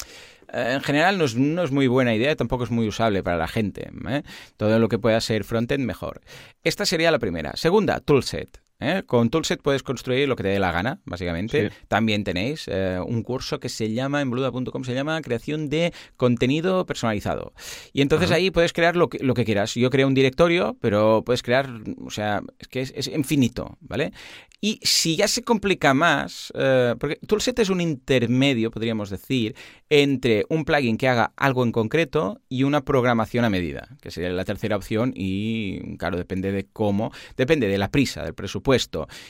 eh, en general no es, no es, muy buena idea, tampoco es muy usable para la gente. ¿eh? Todo lo que pueda ser frontend, mejor. Esta sería la primera. Segunda, toolset. ¿Eh? Con Toolset puedes construir lo que te dé la gana, básicamente. También tenéis eh, un curso que se llama, en bluda.com se llama Creación de Contenido Personalizado. Y entonces ahí puedes crear lo que, lo que quieras. Yo creo un directorio, pero puedes crear, o sea, es que es, infinito, ¿vale? Y si ya se complica más, eh, porque Toolset es un intermedio, podríamos decir, entre un plugin que haga algo en concreto y una programación a medida, que sería la tercera opción y, claro, depende de cómo, depende de la prisa, del presupuesto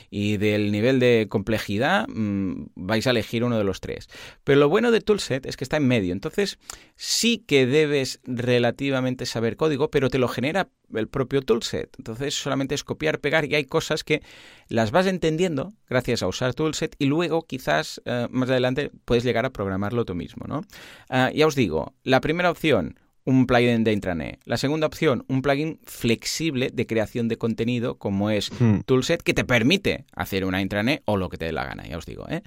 y del nivel de complejidad, mm, vais a elegir uno de los tres. Pero lo bueno de Toolset es que está en medio. Entonces, sí que debes relativamente saber código, pero te lo genera el propio Toolset. Entonces, solamente es copiar, pegar y hay cosas que las vas entendiendo gracias a usar Toolset y luego quizás eh, más adelante puedes llegar a programarlo tú mismo, ¿no? Ah, ya os digo, la primera opción, un plugin de intranet. La segunda opción, un plugin flexible de creación de contenido como es hmm. Toolset que te permite hacer una intranet o lo que te dé la gana, ya os digo. ¿eh?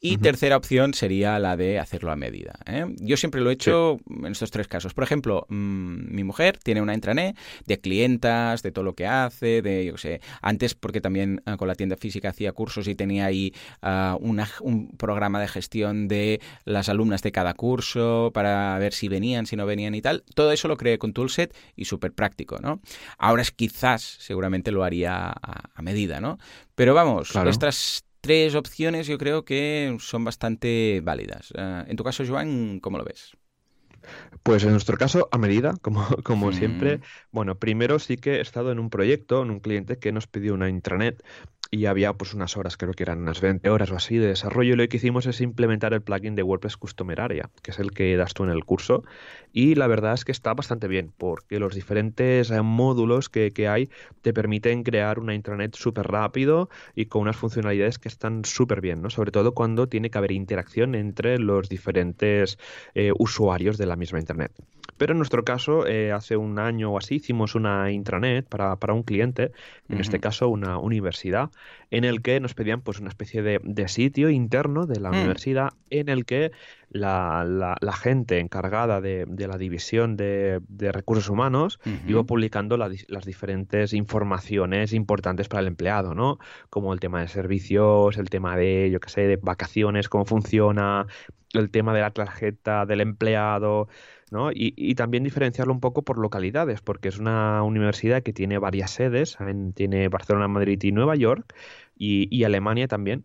Y tercera opción sería la de hacerlo a medida. ¿eh? Yo siempre lo he hecho en estos tres casos. Por ejemplo, mm, mi mujer tiene una intranet de clientas, de todo lo que hace, de, yo sé, antes porque también ah, con la tienda física hacía cursos y tenía ahí ah, un programa de gestión de las alumnas de cada curso para ver si venían, si no venían y tal todo eso lo creé con Toolset y súper práctico, ¿no? Ahora es quizás, seguramente lo haría a, medida, ¿no? Pero vamos, nuestras tres opciones yo creo que son bastante válidas. Eh, en tu caso, Joan, ¿cómo lo ves? Pues en nuestro caso, a medida, como, <laughs> como siempre. Bueno, primero sí que he estado en un proyecto, en un cliente que nos pidió una intranet y había pues unas horas, creo que eran unas 20 horas o así de desarrollo y lo que hicimos es implementar el plugin de WordPress Customer Area, que es el que das tú en el curso y la verdad es que está bastante bien porque los diferentes eh, módulos que, hay te permiten crear una intranet súper rápido y con unas funcionalidades que están súper bien, ¿no? sobre todo cuando tiene que haber interacción entre los diferentes eh, usuarios de la misma internet. Pero en nuestro caso, eh, hace un año o así hicimos una intranet para, un cliente, en este caso una universidad, en el que nos pedían pues una especie de, sitio interno de la mm. universidad en el que la, la, gente encargada de, la división de, recursos humanos iba publicando las diferentes informaciones importantes para el empleado, ¿no? Como el tema de servicios, el tema de, yo qué sé, de vacaciones, cómo funciona, el tema de la tarjeta del empleado, ¿no? Y, también diferenciarlo un poco por localidades, porque es una universidad que tiene varias sedes, tiene Barcelona, Madrid y Nueva York, y Alemania también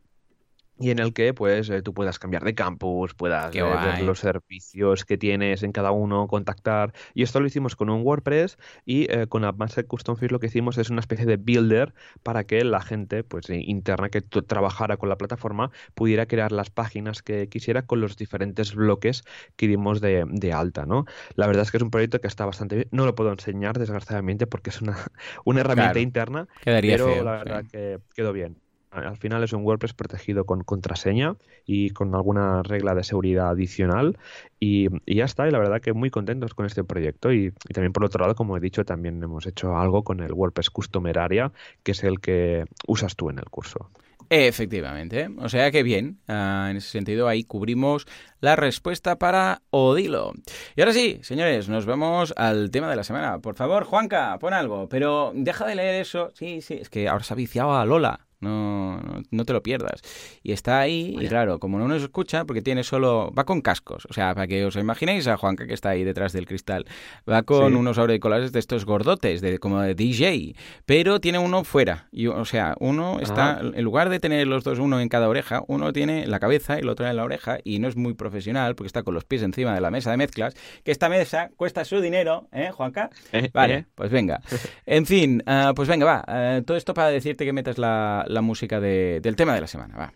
y en el que pues eh, tú puedas cambiar de campus, puedas eh, ver los servicios que tienes en cada uno, contactar. Y esto lo hicimos con un WordPress y eh, con Advanced Custom Field lo que hicimos es una especie de builder para que la gente pues interna que trabajara con la plataforma pudiera crear las páginas que quisiera con los diferentes bloques que dimos de, alta, ¿no? La verdad es que es un proyecto que está bastante bien. No lo puedo enseñar desgraciadamente porque es una, <laughs> una herramienta interna, pero la verdad que quedó bien al final es un WordPress protegido con contraseña y con alguna regla de seguridad adicional y, ya está, y la verdad que muy contentos con este proyecto y, también por otro lado, como he dicho, también hemos hecho algo con el WordPress Customer Area, que es el que usas tú en el curso. Efectivamente, o sea que bien, ah, en ese sentido ahí cubrimos la respuesta para Odilo. Y ahora sí, señores, nos vamos al tema de la semana. Por favor, Juanca, pon algo, pero deja de leer eso. Sí, sí, es que ahora se ha viciado a Lola. No, no, te lo pierdas. Y está ahí, y claro, como no nos escucha, porque tiene solo. Va con cascos. O sea, para que os imaginéis a Juanca que está ahí detrás del cristal. Va con unos auriculares de estos gordotes, de, como de DJ. Pero tiene uno fuera. Y, o sea, uno está. En lugar de tener los dos, uno en cada oreja, uno tiene la cabeza y el otro en la oreja. Y no es muy profesional porque está con los pies encima de la mesa de mezclas. Que esta mesa cuesta su dinero, ¿eh, Juanca? Eh, vale, eh. pues venga. <laughs> En fin, ah, pues venga, va. Ah, todo esto para decirte que metas la la música de, del tema de la semana. Va.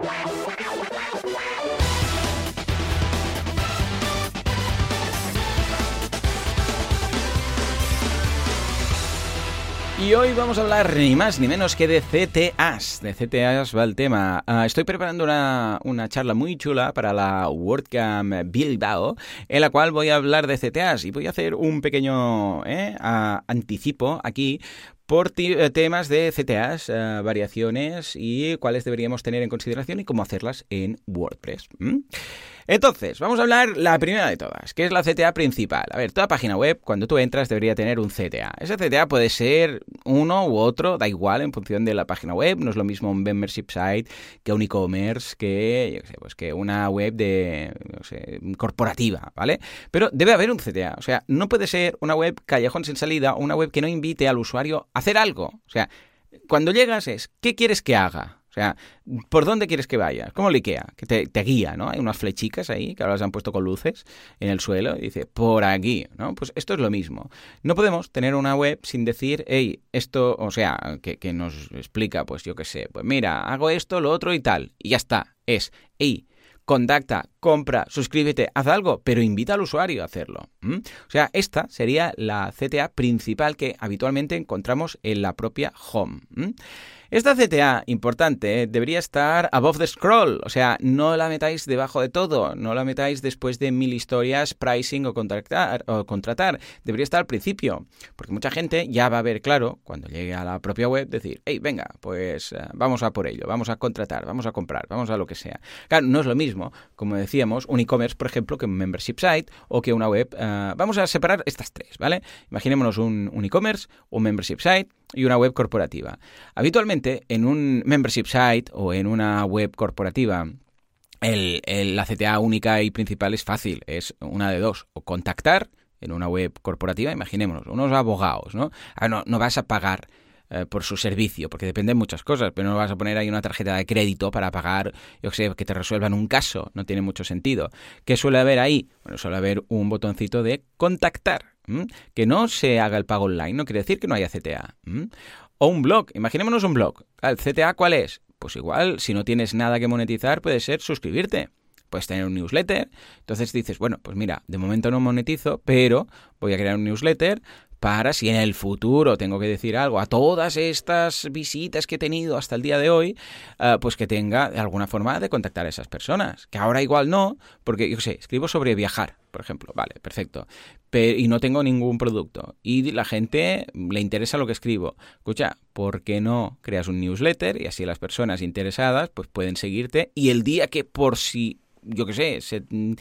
Y hoy vamos a hablar ni más ni menos que de CTAs. De CTAs va el tema. Ah, estoy preparando una, una, charla muy chula para la WordCamp Bilbao, en la cual voy a hablar de CTAs y voy a hacer un pequeño eh, anticipo aquí por eh, temas de CTAs, eh, variaciones y cuáles deberíamos tener en consideración y cómo hacerlas en WordPress. Entonces, vamos a hablar la primera de todas, que es la CTA principal. A ver, toda página web, cuando tú entras, debería tener un CTA. Ese CTA puede ser uno u otro, da igual en función de la página web. No es lo mismo un membership site que un e-commerce, que, pues que una web de, corporativa, ¿vale? Pero debe haber un CTA. O sea, no puede ser una web callejón sin salida una web que no invite al usuario a hacer algo. O sea, cuando llegas es, ¿qué quieres que haga? O sea, ¿por dónde quieres que vayas? Como el IKEA, que te, guía, ¿no? Hay unas flechicas ahí que ahora las han puesto con luces en el suelo y dice, por aquí, ¿no? Pues esto es lo mismo. No podemos tener una web sin decir, hey, esto, o sea, que, que nos explica, pues yo qué sé, pues mira, hago esto, lo otro y tal. Y ya está. Es, hey, contacta, compra, suscríbete, haz algo, pero invita al usuario a hacerlo. O sea, esta sería la CTA principal que habitualmente encontramos en la propia home. Esta CTA, importante, ¿eh? debería estar above the scroll, o sea, no la metáis debajo de todo, no la metáis después de mil historias, pricing o contratar, o contratar. Debería estar al principio, porque mucha gente ya va a ver claro, cuando llegue a la propia web, decir, hey, venga, pues eh, vamos a por ello, vamos a contratar, vamos a comprar, vamos a lo que sea. Claro, no es lo mismo, como decíamos, un e-commerce, por ejemplo, que un membership site o que una web. Eh, vamos a separar estas tres, ¿vale? Imaginémonos un, un e-commerce, un membership site y una web corporativa. Habitualmente, en un membership site o en una web corporativa, el, la CTA única y principal es fácil, es una de dos, o contactar en una web corporativa, imaginémonos, unos abogados, ¿no? Ah, no, no vas a pagar eh, por su servicio, porque dependen muchas cosas, pero no vas a poner ahí una tarjeta de crédito para pagar, yo sé, que te resuelvan un caso, no tiene mucho sentido. ¿Qué suele haber ahí? Bueno, suele haber un botoncito de contactar Que no se haga el pago online no quiere decir que no haya CTA. O un blog, imaginémonos un blog. ¿El CTA cuál es? Pues igual, si no tienes nada que monetizar, puede ser suscribirte puedes tener un newsletter. Entonces dices, bueno, pues mira, de momento no monetizo, pero voy a crear un newsletter para si en el futuro tengo que decir algo a todas estas visitas que he tenido hasta el día de hoy, eh, pues que tenga alguna forma de contactar a esas personas. Que ahora igual no, porque yo sé, escribo sobre viajar, por ejemplo, vale, perfecto. Pero, y no tengo ningún producto. Y la gente le interesa lo que escribo. Escucha, ¿por qué no creas un newsletter? Y así las personas interesadas pues pueden seguirte. Y el día que por si yo qué sé, se, mm,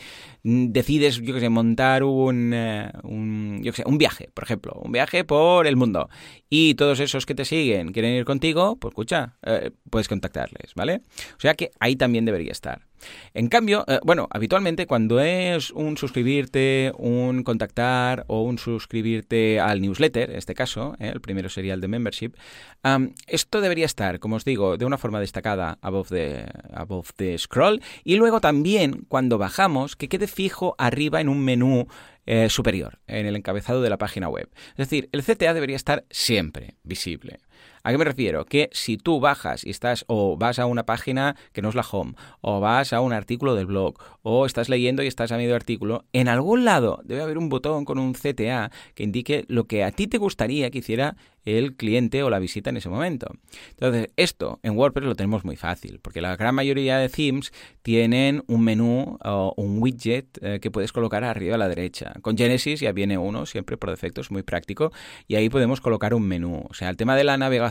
decides, yo qué sé, montar un, eh, un, yo qué sé, un viaje, por ejemplo, un viaje por el mundo, y todos esos que te siguen quieren ir contigo, pues escucha, eh, puedes contactarles, ¿vale? O sea que ahí también debería estar. En cambio, eh, bueno, habitualmente cuando es un suscribirte, un contactar o un suscribirte al newsletter, en este caso, eh, el primero sería el de membership, esto debería estar, como os digo, de una forma destacada above the, above the scroll y luego también cuando bajamos que quede fijo arriba en un menú eh, superior, en el encabezado de la página web. Es decir, el CTA debería estar siempre visible. ¿A qué me refiero? Que si tú bajas y estás o vas a una página que no es la home, o vas a un artículo del blog, o estás leyendo y estás a medio artículo, en algún lado debe haber un botón con un CTA que indique lo que a ti te gustaría que hiciera el cliente o la visita en ese momento. Entonces, esto en WordPress lo tenemos muy fácil, porque la gran mayoría de themes tienen un menú o un widget eh, que puedes colocar arriba a la derecha. Con Genesis ya viene uno, siempre por defecto, es muy práctico, y ahí podemos colocar un menú. O sea, el tema de la navegación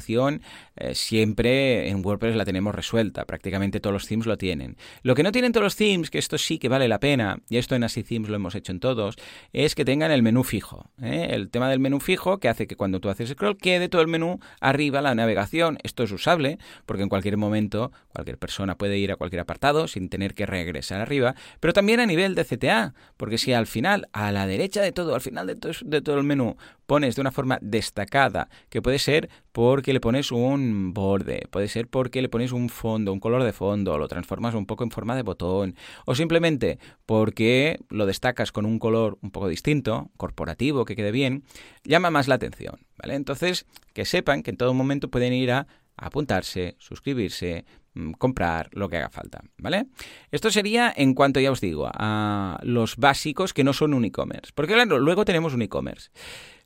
eh, siempre en WordPress la tenemos resuelta, prácticamente todos los themes lo tienen. Lo que no tienen todos los themes, que esto sí que vale la pena, y esto en Así Themes lo hemos hecho en todos, es que tengan el menú fijo. ¿eh? El tema del menú fijo que hace que cuando tú haces scroll quede todo el menú arriba, la navegación. Esto es usable porque en cualquier momento cualquier persona puede ir a cualquier apartado sin tener que regresar arriba, pero también a nivel de CTA, porque si al final, a la derecha de todo, al final de todo, de todo el menú, pones de una forma destacada, que puede ser porque le pones un borde, puede ser porque le pones un fondo, un color de fondo, lo transformas un poco en forma de botón, o simplemente porque lo destacas con un color un poco distinto, corporativo, que quede bien, llama más la atención, ¿vale? Entonces, que sepan que en todo momento pueden ir a apuntarse, suscribirse, mm, comprar lo que haga falta, ¿vale? Esto sería en cuanto ya os digo a los básicos que no son un e-commerce, porque claro, luego tenemos un e-commerce.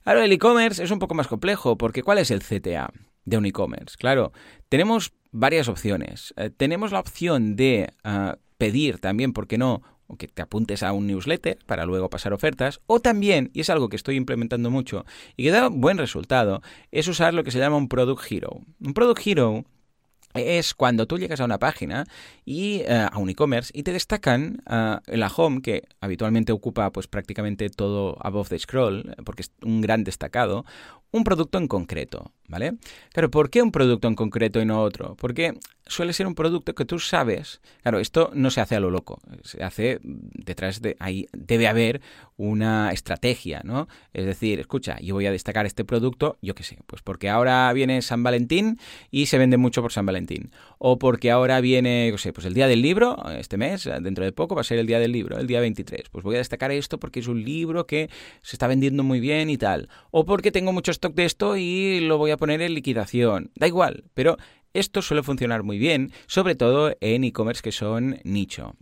Ahora, el e-commerce es un poco más complejo, porque ¿cuál es el CTA de un e-commerce? Claro, tenemos varias opciones. Eh, tenemos la opción de ah, pedir también, ¿por qué no? que te apuntes a un newsletter para luego pasar ofertas, o también, y es algo que estoy implementando mucho y que da buen resultado, es usar lo que se llama un Product Hero. Un Product Hero es cuando tú llegas a una página y eh, a un e-commerce y te destacan uh, la home que habitualmente ocupa pues prácticamente todo above the scroll porque es un gran destacado un producto en concreto, ¿vale? Claro, ¿por qué un producto en concreto y no otro? Porque suele ser un producto que tú sabes, claro, esto no se hace a lo loco, se hace detrás de ahí debe haber una estrategia, ¿no? Es decir, escucha, yo voy a destacar este producto, yo qué sé, pues porque ahora viene San Valentín y se vende mucho por San Valentín, o porque ahora viene, no sé, pues el día del libro, este mes, dentro de poco va a ser el día del libro, el día 23, pues voy a destacar esto porque es un libro que se está vendiendo muy bien y tal, o porque tengo muchos de esto y lo voy a poner en liquidación. Da igual, pero esto suele funcionar muy bien, sobre todo en e-commerce que son nicho.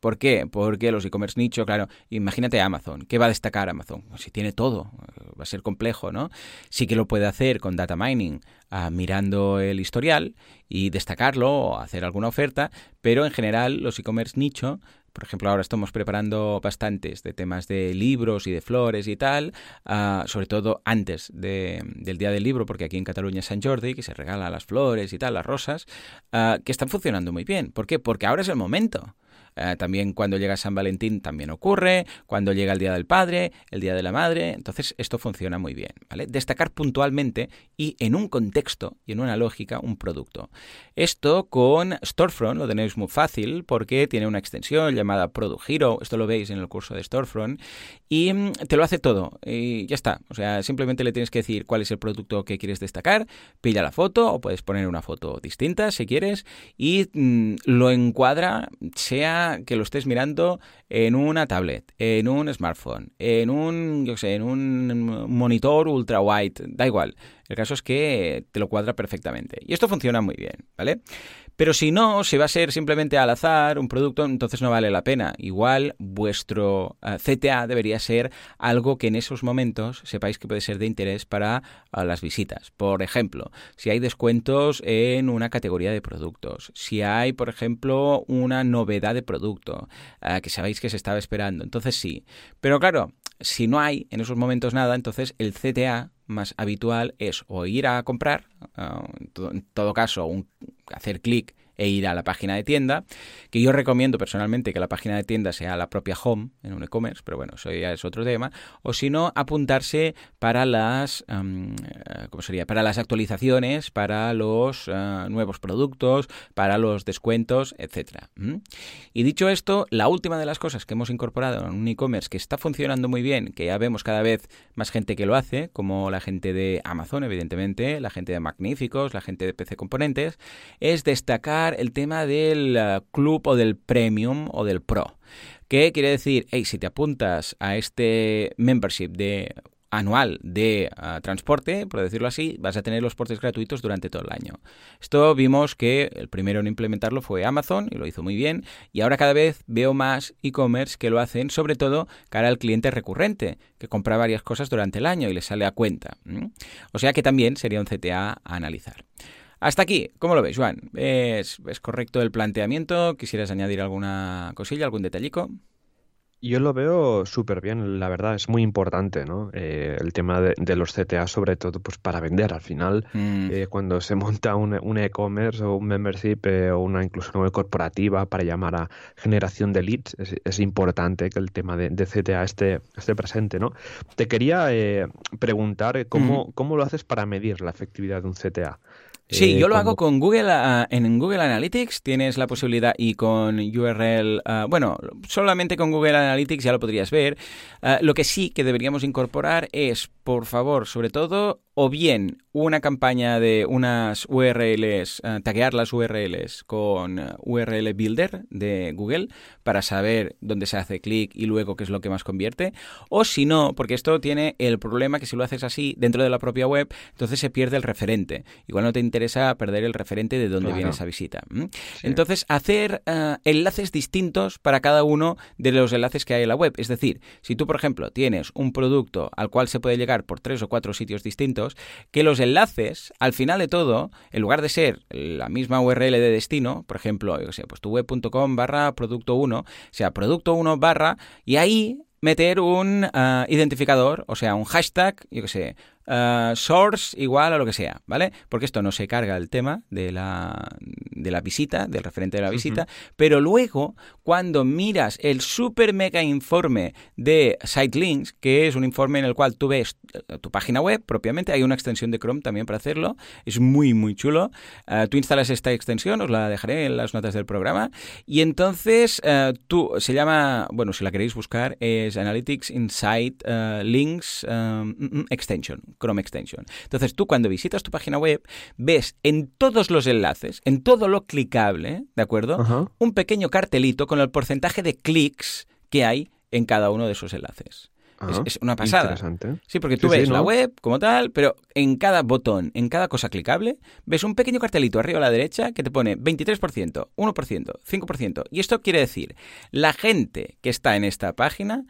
¿Por qué? Porque los e-commerce nicho, claro, imagínate Amazon. ¿Qué va a destacar Amazon? Si tiene todo, va a ser complejo, ¿no? Sí que lo puede hacer con data mining, ah, mirando el historial y destacarlo o hacer alguna oferta, pero en general los e-commerce nicho por ejemplo, ahora estamos preparando bastantes de temas de libros y de flores y tal, ah, sobre todo antes del Día del Libro, porque aquí en Cataluña es San Jordi, que se regala las flores y tal, las rosas, uh, que están funcionando muy bien. ¿Por qué? Porque ahora es el momento. Eh, también cuando llega San Valentín también ocurre, cuando llega el Día del Padre, el Día de la Madre, entonces esto funciona muy bien. Destacar puntualmente y en un contexto y en una lógica un producto. Esto con Storefront lo tenéis muy fácil porque tiene una extensión llamada Product Hero, esto lo veis en el curso de Storefront, y mm, te lo hace todo y ya está, o sea, simplemente le tienes que decir cuál es el producto que quieres destacar, pilla la foto o puedes poner una foto distinta si quieres y mm, lo encuadra sea que lo estés mirando en una tablet, en un smartphone, en un, yo sé, en un monitor ultra wide, da igual. El caso es que te lo cuadra perfectamente. Y esto funciona muy bien, ¿vale? Pero si no, si va a ser simplemente al azar un producto, entonces no vale la pena. Igual vuestro eh, CTA debería ser algo que en esos momentos sepáis que puede ser de interés para las visitas. Por ejemplo, si hay descuentos en una categoría de productos, si hay, por ejemplo, una novedad de producto eh, que sabéis que se estaba esperando, entonces sí. Pero claro, si no hay en esos momentos nada, entonces el CTA más habitual es o ir a comprar, en todo caso, un hacer clic e ir a la página de tienda, que yo recomiendo personalmente que la página de tienda sea la propia home en un e-commerce, pero bueno, eso ya es otro tema, o si no, apuntarse para las, eh, ¿cómo sería? Para las actualizaciones, para los eh, nuevos productos, para los descuentos, etcétera. Y dicho esto, la última de las cosas que hemos incorporado en un e-commerce que está funcionando muy bien, que ya vemos cada vez más gente que lo hace, como la gente de Amazon, evidentemente, la gente de Magníficos, la gente de PC Componentes, es destacar el tema del eh, club o del premium o del pro. ¿Qué quiere decir? Hey, si te apuntas a este membership de anual de eh, transporte, por decirlo así, vas a tener los portes gratuitos durante todo el año. Esto vimos que el primero en implementarlo fue Amazon y lo hizo muy bien, y ahora cada vez veo más e-commerce que lo hacen, sobre todo cara al cliente recurrente, que compra varias cosas durante el año y le sale a cuenta. O sea que también sería un CTA a analizar. Hasta aquí, ¿cómo lo veis, Juan? ¿Es, correcto el planteamiento? ¿Quisieras añadir alguna cosilla, algún detallico? Yo lo veo súper bien, la verdad, es muy importante, ¿no? Eh, el tema de, los CTA, sobre todo, pues para vender. Al final, mm. eh, cuando se monta un, e-commerce o un membership eh, o una incluso una corporativa para llamar a generación de leads, es, importante que el tema de, CTA esté, esté, presente, ¿no? Te quería preguntar cómo, cómo lo haces para medir la efectividad de un CTA. Sí, eh, yo lo hago con Google, ah, en Google Analytics tienes la posibilidad y con URL, ah, bueno, solamente con Google Analytics ya lo podrías ver. Ah, lo que sí que deberíamos incorporar es, por favor, sobre todo, o bien una campaña de unas URLs, uh, taguear las URLs con eh, URL Builder de Google para saber dónde se hace clic y luego qué es lo que más convierte. O si no, porque esto tiene el problema que si lo haces así dentro de la propia web, entonces se pierde el referente. Igual no te interesa perder el referente de dónde viene esa visita. Entonces, hacer eh, enlaces distintos para cada uno de los enlaces que hay en la web. Es decir, si tú, por ejemplo, tienes un producto al cual se puede llegar por tres o cuatro sitios distintos, que los enlaces, al final de todo, en lugar de ser la misma URL de destino, por ejemplo, yo sé, pues tu web.com barra producto 1, sea producto 1 barra, y ahí meter un ah, identificador, o sea, un hashtag, yo qué sé, eh, source igual a lo que sea, ¿vale? Porque esto no se carga el tema de la, de la visita, del referente de la visita, pero luego cuando miras el super mega informe de Sitelinks, que es un informe en el cual tú ves eh, tu página web propiamente, hay una extensión de Chrome también para hacerlo, es muy muy chulo, eh, tú instalas esta extensión, os la dejaré en las notas del programa, y entonces tú, se llama, bueno, si la queréis buscar, es Analytics Insight Links mm, Extension, Chrome Extension. Entonces tú cuando visitas tu página web ves en todos los enlaces, en todo lo clicable, ¿de acuerdo? Un pequeño cartelito con el porcentaje de clics que hay en cada uno de esos enlaces. es, una pasada. Sí, porque tú ves la web como tal, pero en cada botón, en cada cosa clicable, ves un pequeño cartelito arriba a la derecha que te pone 23%, 1%, 5%. Y esto quiere decir, la gente que está en esta página,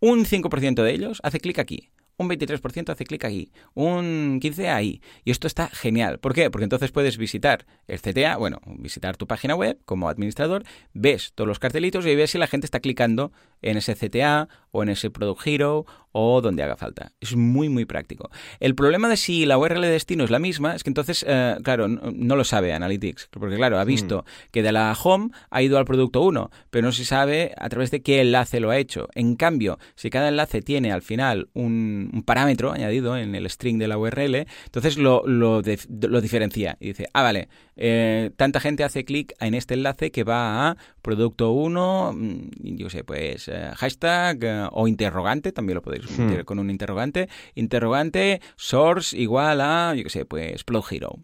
un 5% de ellos hace clic aquí un 23% hace clic aquí, un 15% ahí. Y esto está genial. ¿Por qué? Porque entonces puedes visitar el CTA, bueno, visitar tu página web como administrador, ves todos los cartelitos y ves si la gente está clicando en ese CTA o en ese Product Hero o donde haga falta. Es muy, muy práctico. El problema de si la URL de destino es la misma es que entonces, eh, claro, no, lo sabe Analytics, porque claro, ha visto mm. que de la home ha ido al producto 1, pero no se sabe a través de qué enlace lo ha hecho. En cambio, si cada enlace tiene al final un, parámetro añadido en el string de la URL, entonces lo, lo, lo diferencia y dice, ah, vale, eh, tanta gente hace clic en este enlace que va a producto 1, mm, yo sé, pues eh, hashtag eh, o interrogante, también lo podéis hmm. meter con un interrogante, interrogante source igual a, yo qué sé, pues Plug Hero.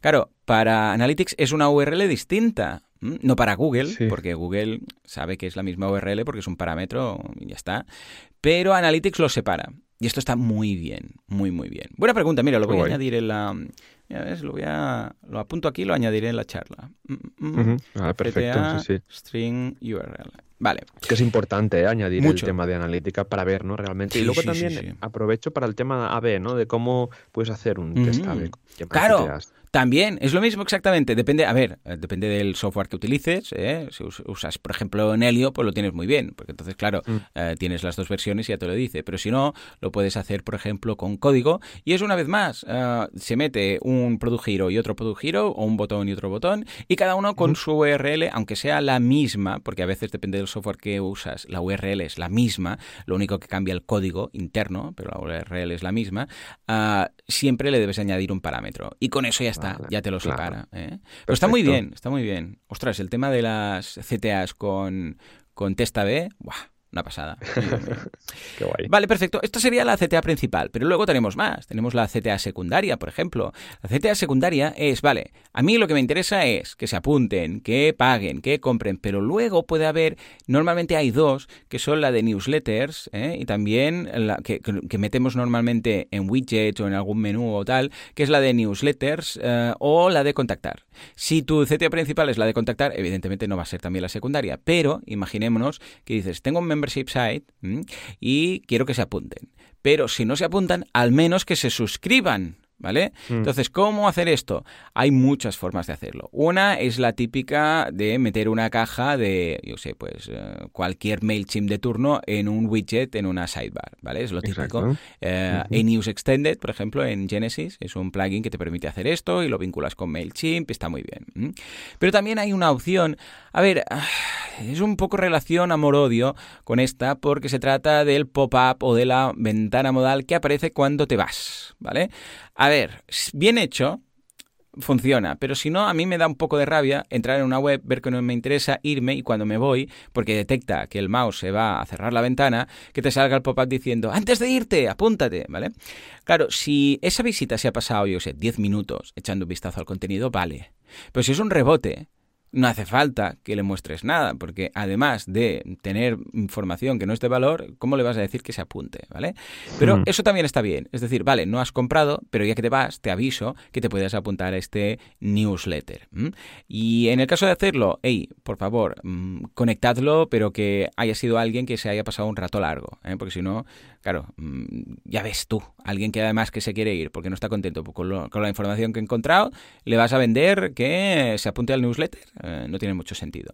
Claro, para Analytics es una URL distinta, no para Google, porque Google sabe que es la misma URL porque es un parámetro y ya está, pero Analytics lo separa. Y esto está muy bien, muy, muy bien. Buena pregunta, mira, lo voy a añadir en la... Ya ves, lo voy a... Lo apunto aquí, lo añadiré en la charla. Mm, ah, perfecto, sí, sí. String URL. Vale. que es importante ¿eh? añadir el tema de analítica para ver, ¿no? Realmente. y luego también aprovecho para el tema AB, ¿no? De cómo puedes hacer un test AB. Claro. También, es lo mismo exactamente. Depende, a ver, eh, depende del software que utilices. ¿eh? Si usas, por ejemplo, Nelio, pues lo tienes muy bien, porque entonces, claro, mm. eh, tienes las dos versiones y ya te lo dice. Pero si no, lo puedes hacer, por ejemplo, con código. Y es una vez más, se mete un product giro y otro product giro, o un botón y otro botón, y cada uno con su URL, aunque sea la misma, porque a veces depende del software que usas, la URL es la misma, lo único que cambia el código interno, pero la URL es la misma, ah, siempre le debes añadir un parámetro. Y con eso ya está, ya te lo separa. ¿eh? Pero está muy bien, está muy bien. Ostras, el tema de las CTAs con, con Testa B, ¡buah! Una pasada. <laughs> Qué guay. Vale, perfecto. Esto sería la CTA principal, pero luego tenemos más. Tenemos la CTA secundaria, por ejemplo. La CTA secundaria es, vale, a mí lo que me interesa es que se apunten, que paguen, que compren, pero luego puede haber, normalmente hay dos, que son la de newsletters ¿eh? y también la que, metemos normalmente en widget o en algún menú o tal, que es la de newsletters eh, o la de contactar. Si tu CTA principal es la de contactar, evidentemente no va a ser también la secundaria, pero imaginémonos que dices, tengo un membership site y quiero que se apunten. Pero si no se apuntan, al menos que se suscriban ¿vale? Mm. Entonces, ¿cómo hacer esto? Hay muchas formas de hacerlo. Una es la típica de meter una caja de, yo sé, pues eh, cualquier MailChimp de turno en un widget, en una sidebar, ¿vale? Es lo típico. Eh, News Extended, por ejemplo, en Genesis, es un plugin que te permite hacer esto y lo vinculas con MailChimp, está muy bien. Pero también hay una opción, a ver, ah, es un poco relación amor-odio con esta porque se trata del pop-up o de la ventana modal que aparece cuando te vas, ¿vale? A ver, bien hecho, funciona, pero si no, a mí me da un poco de rabia entrar en una web, ver que no me interesa, irme y cuando me voy, porque detecta que el mouse se va a cerrar la ventana, que te salga el pop-up diciendo, antes de irte, apúntate, ¿vale? Claro, si esa visita se ha pasado, yo sé, 10 minutos echando un vistazo al contenido, vale. Pero si es un rebote, no hace falta que le muestres nada, porque además de tener información que no es de valor, ¿cómo le vas a decir que se apunte? ¿Vale? Pero eso también está bien. Es decir, vale, no has comprado, pero ya que te vas, te aviso que te puedes apuntar a este newsletter. Y en el caso de hacerlo, hey, por favor, mm, conectadlo, pero que haya sido alguien que se haya pasado un rato largo, ¿eh? porque si no, claro, mm, ya ves tú, alguien que además que se quiere ir porque no está contento con, la información que ha encontrado, le vas a vender que se apunte al newsletter. Eh, no tiene mucho sentido.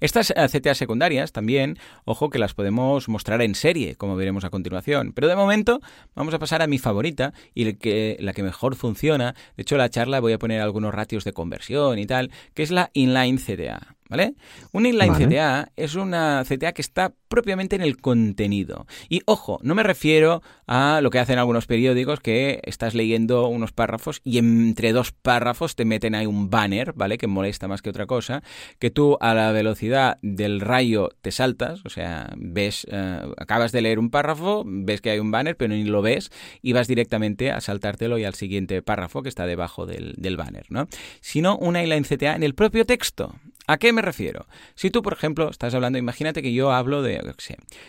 Estas eh, CTA secundarias también, ojo que las podemos mostrar en serie, como veremos a continuación. Pero de momento vamos a pasar a mi favorita y la que, la que mejor funciona. De hecho, la charla voy a poner algunos ratios de conversión y tal, que es la inline CTA. ¿Vale? Un inline CTA es una CTA que está propiamente en el contenido. Y ojo, no me refiero a lo que hacen algunos periódicos que estás leyendo unos párrafos y entre dos párrafos te meten ahí un banner, ¿vale? Que molesta más que otra cosa, que tú a la velocidad del rayo te saltas, o sea, ves, eh, acabas de leer un párrafo, ves que hay un banner, pero ni lo ves y vas directamente a saltártelo y al siguiente párrafo que está debajo del, del banner, ¿no? Sino una inline CTA en el propio texto. ¿A qué me refiero? Si tú, por ejemplo, estás hablando, imagínate que yo hablo de,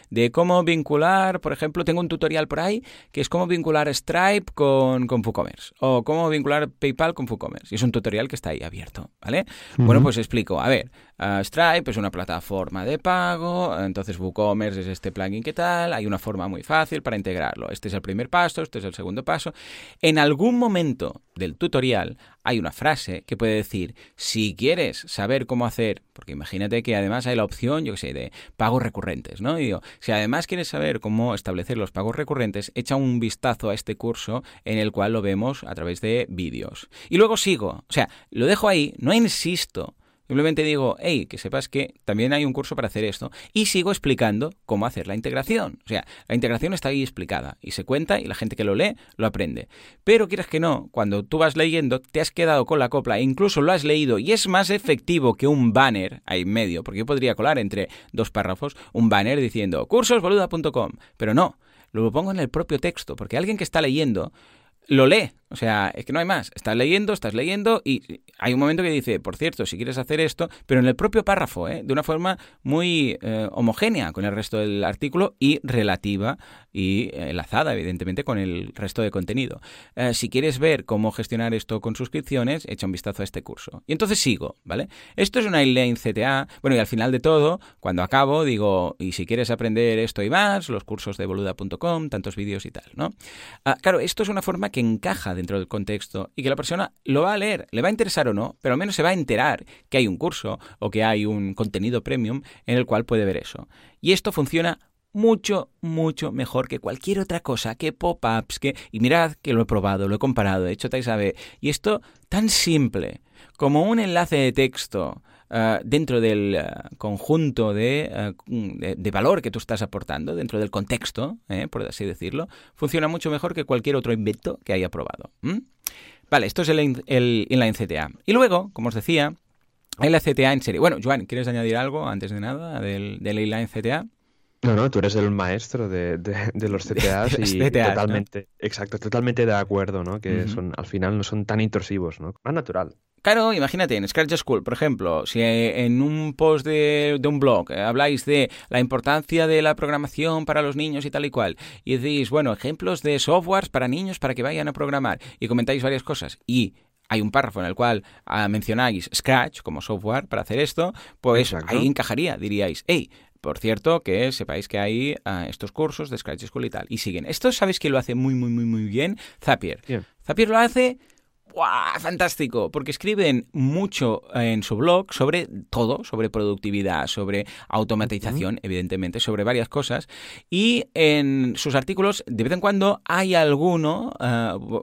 de cómo vincular, por ejemplo, tengo un tutorial por ahí que es cómo vincular Stripe con, con WooCommerce o cómo vincular PayPal con WooCommerce. Y es un tutorial que está ahí abierto, ¿vale? Bueno, pues explico. A ver, uh, Stripe es una plataforma de pago, entonces WooCommerce es este plugin que tal, hay una forma muy fácil para integrarlo. Este es el primer paso, este es el segundo paso. En algún momento del tutorial hay una frase que puede decir, si quieres saber cómo hacer, porque imagínate que además hay la opción, yo qué sé, de pagos recurrentes, ¿no? Y digo, si además quieres saber cómo establecer los pagos recurrentes, echa un vistazo a este curso en el cual lo vemos a través de vídeos. Y luego sigo, o sea, lo dejo ahí, no insisto Simplemente digo, hey, que sepas que también hay un curso para hacer esto y sigo explicando cómo hacer la integración. O sea, la integración está ahí explicada y se cuenta y la gente que lo lee lo aprende. Pero quieras que no, cuando tú vas leyendo te has quedado con la copla e incluso lo has leído y es más efectivo que un banner ahí en medio, porque yo podría colar entre dos párrafos un banner diciendo cursosboluda.com, pero no, lo pongo en el propio texto, porque alguien que está leyendo lo lee O sea, es que no hay más. Estás leyendo, estás leyendo y hay un momento que dice, por cierto, si quieres hacer esto, pero en el propio párrafo, ¿eh? de una forma muy eh, homogénea con el resto del artículo y relativa y enlazada, evidentemente, con el resto de contenido. Eh, si quieres ver cómo gestionar esto con suscripciones, echa un vistazo a este curso. Y entonces sigo, ¿vale? Esto es una inline CTA. Bueno, y al final de todo, cuando acabo, digo, y si quieres aprender esto y más, los cursos de boluda.com, tantos vídeos y tal, ¿no? Ah, claro, esto es una forma que encaja dentro del contexto y que la persona lo va a leer, le va a interesar o no, pero al menos se va a enterar que hay un curso o que hay un contenido premium en el cual puede ver eso. Y esto funciona mucho, mucho mejor que cualquier otra cosa, que pop-ups, que... Y mirad que lo he probado, lo he comparado, he hecho sabe. Y esto tan simple como un enlace de texto uh, dentro del uh, conjunto de, uh, de, de, valor que tú estás aportando, dentro del contexto, eh, por así decirlo, funciona mucho mejor que cualquier otro invento que haya probado. ¿Mm? Vale, esto es el, el inline CTA. Y luego, como os decía, hay la CTA en serie. Bueno, Joan, ¿quieres añadir algo antes de nada del, del inline CTA? No, no, tú eres el maestro de, de, de los <laughs> CTAs y CTA, totalmente, ¿no? exacto, totalmente de acuerdo, ¿no? Que uh -huh. son, al final no son tan intrusivos, ¿no? Más natural. Claro, imagínate, en Scratch School, por ejemplo, si en un post de, de, un blog habláis de la importancia de la programación para los niños y tal y cual, y decís, bueno, ejemplos de softwares para niños para que vayan a programar, y comentáis varias cosas, y hay un párrafo en el cual uh, mencionáis Scratch como software para hacer esto, pues Exacto. ahí encajaría, diríais, hey, por cierto, que sepáis que hay uh, estos cursos de Scratch School y tal. Y siguen. Esto sabéis que lo hace muy, muy, muy, muy bien Zapier. Zapier lo hace Fantástico, porque escriben mucho en su blog sobre todo, sobre productividad, sobre automatización, uh -huh. evidentemente, sobre varias cosas. Y en sus artículos, de vez en cuando, hay alguno, uh,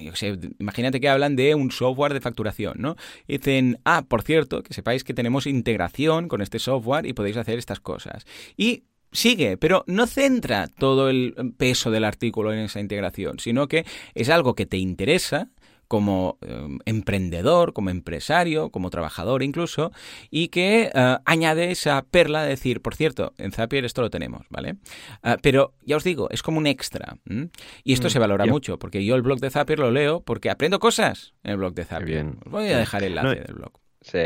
yo sé, imagínate que hablan de un software de facturación, ¿no? Y dicen, ah, por cierto, que sepáis que tenemos integración con este software y podéis hacer estas cosas. Y sigue, pero no centra todo el peso del artículo en esa integración, sino que es algo que te interesa como eh, emprendedor, como empresario, como trabajador incluso, y que uh, añade esa perla de decir, por cierto, en Zapier esto lo tenemos, ¿vale? Uh, pero ya os digo, es como un extra. ¿m? Y esto mm, se valora yeah. mucho, porque yo el blog de Zapier lo leo porque aprendo cosas en el blog de Zapier. Bien. Os voy a dejar el enlace no, del blog. Sí.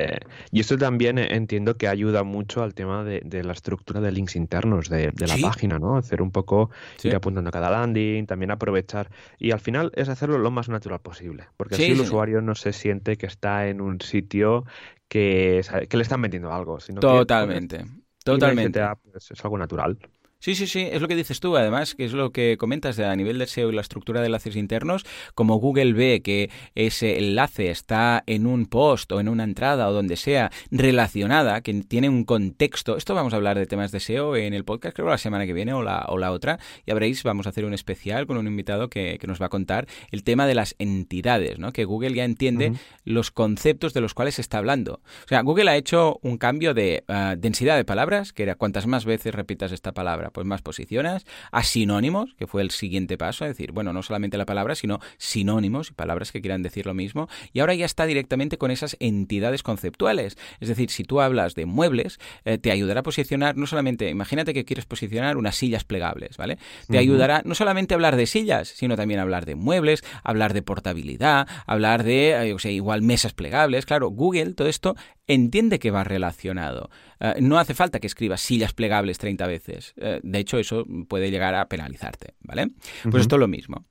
Y esto también entiendo que ayuda mucho al tema de, de la estructura de links internos de, de la ¿Sí? página, ¿no? Hacer un poco, ¿Sí? ir apuntando a cada landing, también aprovechar. Y al final es hacerlo lo más natural posible, porque sí, así el usuario no se siente que está en un sitio que, que le están vendiendo algo. Sino Totalmente. Que, Totalmente. pues, es algo natural. Sí, sí, sí, es lo que dices tú, además, que es lo que comentas a nivel de SEO y la estructura de enlaces internos, como Google ve que ese enlace está en un post o en una entrada o donde sea relacionada, que tiene un contexto, esto vamos a hablar de temas de SEO en el podcast, creo la semana que viene o la, o la otra, ya veréis, vamos a hacer un especial con un invitado que, que nos va a contar el tema de las entidades, ¿no? que Google ya entiende uh -huh. los conceptos de los cuales se está hablando. O sea, Google ha hecho un cambio de uh, densidad de palabras, que era cuantas más veces repitas esta palabra, pues más posicionas, a sinónimos, que fue el siguiente paso, es decir, bueno, no solamente la palabra, sino sinónimos, palabras que quieran decir lo mismo, y ahora ya está directamente con esas entidades conceptuales. Es decir, si tú hablas de muebles, eh, te ayudará a posicionar, no solamente, imagínate que quieres posicionar unas sillas plegables, ¿vale? Te uh -huh. ayudará no solamente a hablar de sillas, sino también a hablar de muebles, hablar de portabilidad, hablar de, eh, igual mesas plegables, claro, Google, todo esto entiende que va relacionado. Uh, no hace falta que escribas sillas plegables 30 veces. Uh, de hecho, eso puede llegar a penalizarte, ¿vale? Pues uh -huh. esto es lo mismo.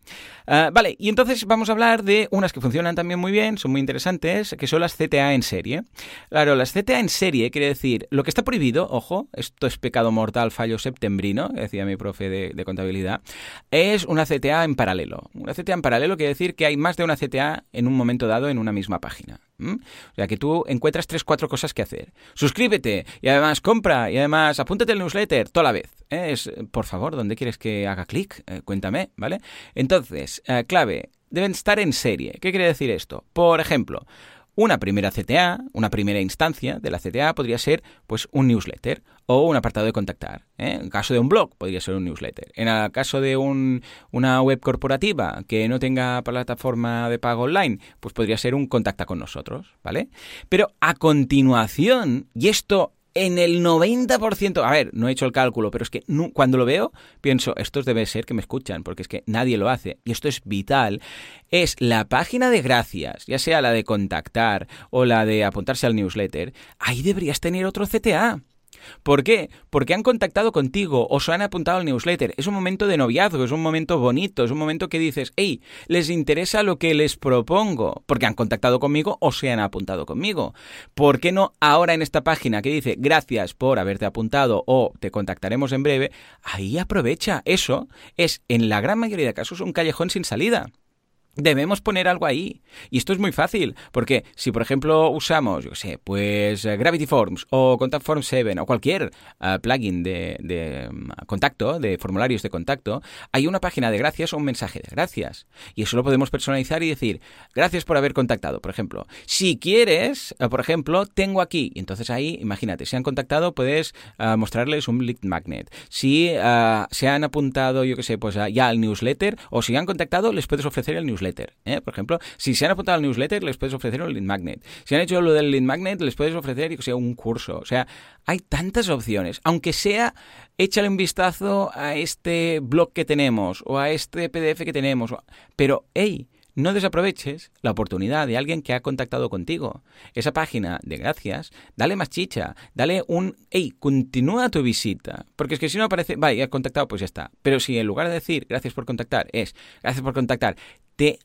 Uh, vale, y entonces vamos a hablar de unas que funcionan también muy bien, son muy interesantes, que son las CTA en serie. Claro, las CTA en serie quiere decir, lo que está prohibido, ojo, esto es pecado mortal, fallo septembrino, decía mi profe de, de contabilidad, es una CTA en paralelo. Una CTA en paralelo quiere decir que hay más de una CTA en un momento dado en una misma página. ¿Mm? O sea, que tú encuentras tres, cuatro cosas que hacer. Suscríbete y además compra y además apúntate al newsletter toda la vez. ¿eh? Es, por favor, ¿dónde quieres que haga clic? Eh, cuéntame, ¿vale? Entonces, eh, clave, deben estar en serie. ¿Qué quiere decir esto? Por ejemplo, una primera CTA, una primera instancia de la CTA podría ser pues un newsletter o un apartado de contactar. ¿eh? En caso de un blog podría ser un newsletter. En el caso de un, una web corporativa que no tenga plataforma de pago online, pues podría ser un contacta con nosotros, ¿vale? Pero a continuación, y esto en el 90%, a ver, no he hecho el cálculo, pero es que cuando lo veo, pienso, esto debe ser que me escuchan, porque es que nadie lo hace, y esto es vital, es la página de gracias, ya sea la de contactar o la de apuntarse al newsletter, ahí deberías tener otro CTA. ¿Por qué? Porque han contactado contigo o se han apuntado al newsletter. Es un momento de noviazgo, es un momento bonito, es un momento que dices, hey, les interesa lo que les propongo, porque han contactado conmigo o se han apuntado conmigo. ¿Por qué no ahora en esta página que dice gracias por haberte apuntado o te contactaremos en breve? Ahí aprovecha. Eso es, en la gran mayoría de casos, un callejón sin salida. Debemos poner algo ahí. Y esto es muy fácil, porque si por ejemplo usamos, yo sé, pues eh, Gravity Forms o Contact Form 7 o cualquier eh, plugin de, mm, contacto, de formularios de contacto, hay una página de gracias o un mensaje de gracias. Y eso lo podemos personalizar y decir, gracias por haber contactado, por ejemplo. Si quieres, eh, por ejemplo, tengo aquí. Y entonces ahí, imagínate, si han contactado, puedes mostrarles un lead magnet. Si se han apuntado, yo qué sé, pues ya al newsletter, o si han contactado, les puedes ofrecer el newsletter ¿eh? Por ejemplo, si se han apuntado al newsletter, les puedes ofrecer un lead magnet. Si han hecho lo del lead magnet, les puedes ofrecer sea, un curso. O sea, hay tantas opciones. Aunque sea, échale un vistazo a este blog que tenemos o a este PDF que tenemos. Pero, hey, no desaproveches la oportunidad de alguien que ha contactado contigo. Esa página de gracias, dale más chicha, dale un, hey, continúa tu visita. Porque es que si no aparece, vaya, has contactado, pues ya está. Pero si en lugar de decir gracias por contactar, es gracias por contactar, te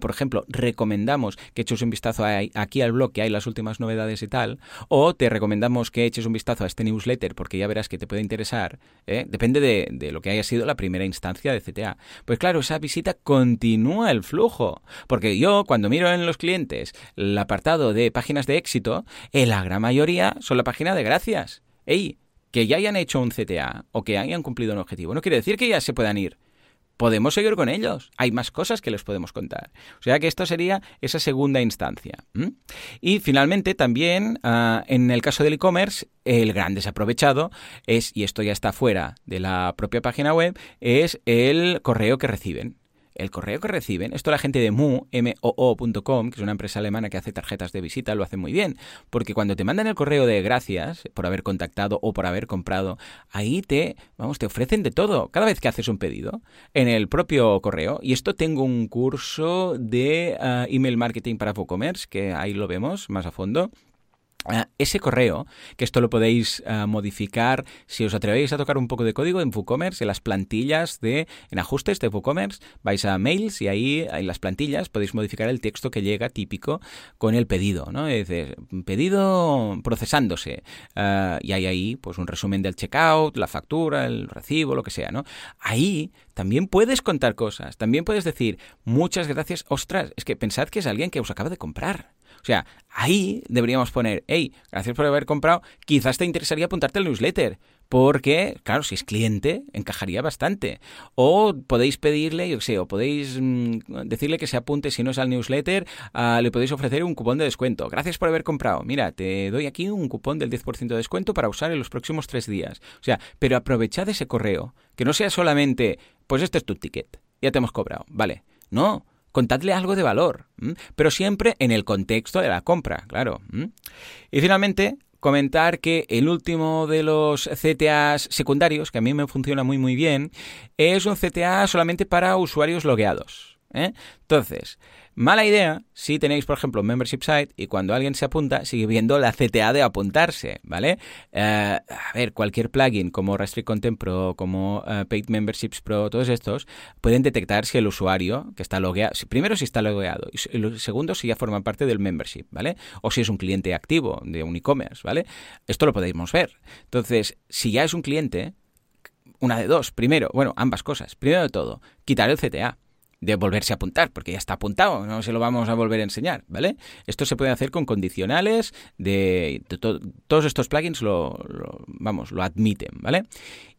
por ejemplo, recomendamos que eches un vistazo aquí al blog que hay las últimas novedades y tal, o te recomendamos que eches un vistazo a este newsletter porque ya verás que te puede interesar, ¿eh? depende de, de, lo que haya sido la primera instancia de CTA. Pues claro, esa visita continúa el flujo, porque yo cuando miro en los clientes el apartado de páginas de éxito, en la gran mayoría son la página de gracias. ¡Ey! Que ya hayan hecho un CTA o que hayan cumplido un objetivo, no quiere decir que ya se puedan ir podemos seguir con ellos. Hay más cosas que les podemos contar. O sea que esto sería esa segunda instancia. Y finalmente también, ah, en el caso del e-commerce, el gran desaprovechado es, y esto ya está fuera de la propia página web, es el correo que reciben el correo que reciben, esto la gente de Mu, que es una empresa alemana que hace tarjetas de visita, lo hace muy bien, porque cuando te mandan el correo de gracias por haber contactado o por haber comprado, ahí te, vamos, te ofrecen de todo, cada vez que haces un pedido, en el propio correo, y esto tengo un curso de ah, email marketing para WooCommerce, que ahí lo vemos más a fondo, Ah, ese correo, que esto lo podéis ah, modificar si os atrevéis a tocar un poco de código en WooCommerce, en las plantillas de, en ajustes de WooCommerce, vais a mails y ahí en las plantillas podéis modificar el texto que llega típico con el pedido, ¿no? Es decir, pedido procesándose ah, y hay ahí pues un resumen del checkout, la factura, el recibo, lo que sea, ¿no? Ahí también puedes contar cosas, también puedes decir muchas gracias, ostras, es que pensad que es alguien que os acaba de comprar. O sea, ahí deberíamos poner, hey, gracias por haber comprado, quizás te interesaría apuntarte al newsletter, porque, claro, si es cliente, encajaría bastante. O podéis pedirle, yo sé, o podéis mm, decirle que se apunte, si no es al newsletter, ah, le podéis ofrecer un cupón de descuento. Gracias por haber comprado. Mira, te doy aquí un cupón del 10% de descuento para usar en los próximos tres días. O sea, pero aprovechad ese correo, que no sea solamente, pues este es tu ticket, ya te hemos cobrado, vale. No, contadle algo de valor, pero siempre en el contexto de la compra, claro. Y finalmente, comentar que el último de los CTAs secundarios, que a mí me funciona muy muy bien, es un CTA solamente para usuarios logueados. ¿eh? Entonces, Mala idea si tenéis, por ejemplo, un membership site y cuando alguien se apunta sigue viendo la CTA de apuntarse, ¿vale? Eh, a ver, cualquier plugin como Restrict Content Pro, como eh, Paid Memberships Pro, todos estos, pueden detectar si el usuario que está logueado, primero si está logueado y segundo si ya forma parte del membership, ¿vale? O si es un cliente activo de un e-commerce, ¿vale? Esto lo podemos ver. Entonces, si ya es un cliente, una de dos. Primero, bueno, ambas cosas. Primero de todo, quitar el CTA de volverse a apuntar, porque ya está apuntado, no se lo vamos a volver a enseñar, ¿vale? Esto se puede hacer con condicionales, de, todos estos plugins lo, vamos, lo admiten, ¿vale?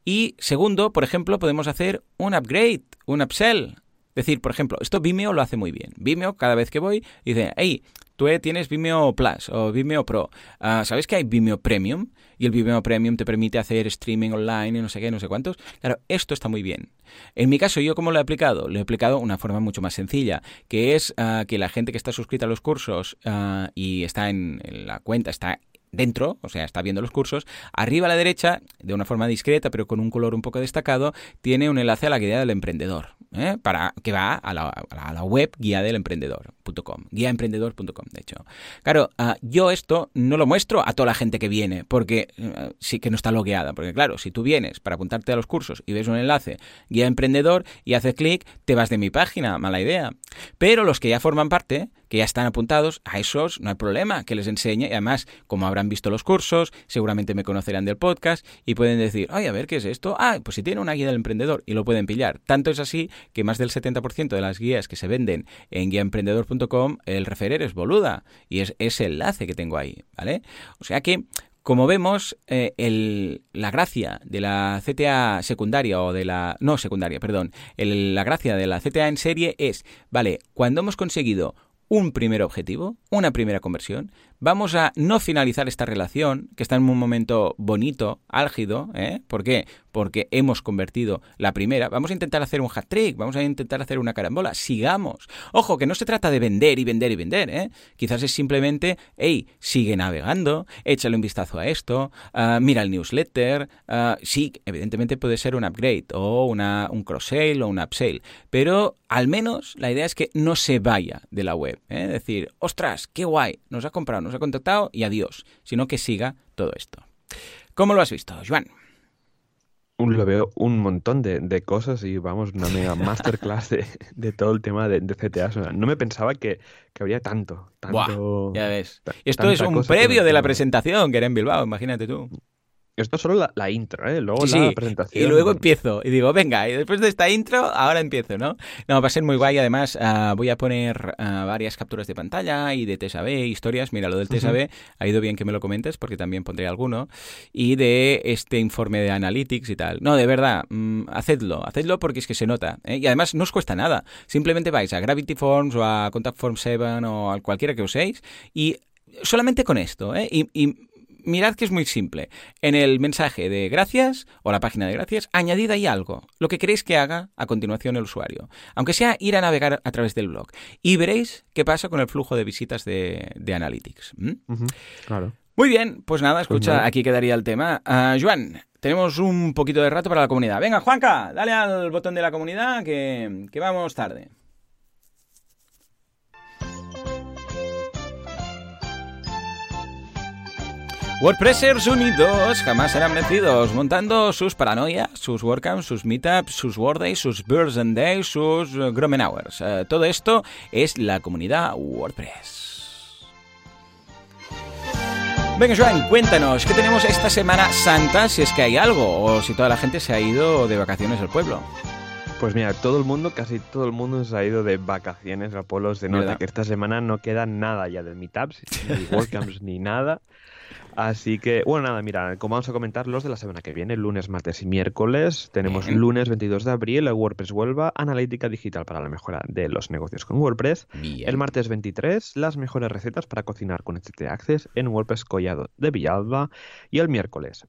Y segundo, por ejemplo, podemos hacer un upgrade, un upsell. Decir, por ejemplo, esto Vimeo lo hace muy bien. Vimeo, cada vez que voy, dice, hey, tú tienes Vimeo Plus o Vimeo Pro. Uh, ¿Sabes que hay Vimeo Premium? Y el Vimeo Premium te permite hacer streaming online y no sé qué, no sé cuántos. Claro, esto está muy bien. En mi caso, ¿yo cómo lo he aplicado? Lo he aplicado de una forma mucho más sencilla, que es uh, que la gente que está suscrita a los cursos uh, y está en, en la cuenta, está dentro, o sea, está viendo los cursos, arriba a la derecha, de una forma discreta, pero con un color un poco destacado, tiene un enlace a la guía del emprendedor, ¿eh? para que va a la, web guía del emprendedor.com, guiaemprendedor.com, de hecho. Claro, ah, yo esto no lo muestro a toda la gente que viene, porque eh, sí que no está logueada, porque claro, si tú vienes para apuntarte a los cursos y ves un enlace guía emprendedor y haces clic, te vas de mi página, mala idea. Pero los que ya forman parte, que ya están apuntados, a esos no hay problema, que les enseñe y además, como habrán visto los cursos, seguramente me conocerán del podcast y pueden decir, ay, a ver, ¿qué es esto? Ah, pues si tiene una guía del emprendedor y lo pueden pillar. Tanto es así que más del 70% de las guías que se venden en guiaemprendedor.com, el referer es boluda y es ese enlace que tengo ahí, ¿vale? O sea que como vemos, eh, la gracia de la CTA secundaria o de la... no secundaria, perdón, la gracia de la CTA en serie es, vale, cuando hemos conseguido un primer objetivo, una primera conversión, vamos a no finalizar esta relación, que está en un momento bonito, álgido. ¿eh? ¿Por qué? Porque hemos convertido la primera. Vamos a intentar hacer un hat trick, vamos a intentar hacer una carambola. Sigamos. Ojo, que no se trata de vender y vender y vender. ¿eh? Quizás es simplemente, hey, sigue navegando, échale un vistazo a esto, ah, mira el newsletter. Uh, sí, evidentemente puede ser un upgrade o un cross-sale o un upsale, pero al menos la idea es que no se vaya de la web. ¿eh? Decir, ostras, qué guay, nos ha comprado, ha contactado y adiós, sino que siga todo esto. ¿Cómo lo has visto, Joan? Lo veo un montón de, cosas y vamos, una mega <laughs> masterclass de, todo el tema de, CTA. no me pensaba que, habría tanto. tanto ya ves. Esto es un previo de la presentación que era en Bilbao, imagínate tú. Esto es solo la, intro, ¿eh? Luego la presentación. Y luego empiezo. Y digo, venga, y después de esta intro, ahora empiezo, ¿no? No, va a ser muy guay. Además, ah, voy a poner ah, varias capturas de pantalla y de TSAB, historias. Mira, lo del TSAB ha ido bien que me lo comentes porque también pondré alguno. Y de este informe de Analytics y tal. No, de verdad, mm, hacedlo. Hacedlo porque es que se nota. ¿eh? Y además no os cuesta nada. Simplemente vais a Gravity Forms o a Contact Form 7 o a cualquiera que uséis y solamente con esto, ¿eh? y mirad que es muy simple. En el mensaje de gracias o la página de gracias, añadid ahí algo, lo que queréis que haga a continuación el usuario. Aunque sea ir a navegar a través del blog. Y veréis qué pasa con el flujo de visitas de, Analytics. Claro. Muy bien, pues nada, escucha, pues aquí quedaría el tema. Uh, Joan, tenemos un poquito de rato para la comunidad. Venga, Juanca, dale al botón de la comunidad que, que vamos tarde. WordPressers unidos jamás serán vencidos, montando sus paranoias, sus WordCamps, sus meetups, sus WordDays, sus Birds and Days, sus eh, Gromen Hours. Eh, todo esto es la comunidad WordPress. Venga, Joan, cuéntanos, ¿qué tenemos esta Semana Santa? Si es que hay algo, o si toda la gente se ha ido de vacaciones al pueblo. Pues mira, todo el mundo, casi todo el mundo se ha ido de vacaciones a pueblos de norte, que esta semana no queda nada ya de meetups, ni <laughs> WordCamps, ni nada. Así que, bueno, nada, mira, como vamos a comentar los de la semana que viene, lunes, martes y miércoles, tenemos lunes 22 de abril, WordPress Huelva, analítica digital para la mejora de los negocios con WordPress. El martes 23, las mejores recetas para cocinar con HT Access en WordPress Collado de Villalba. Y el miércoles,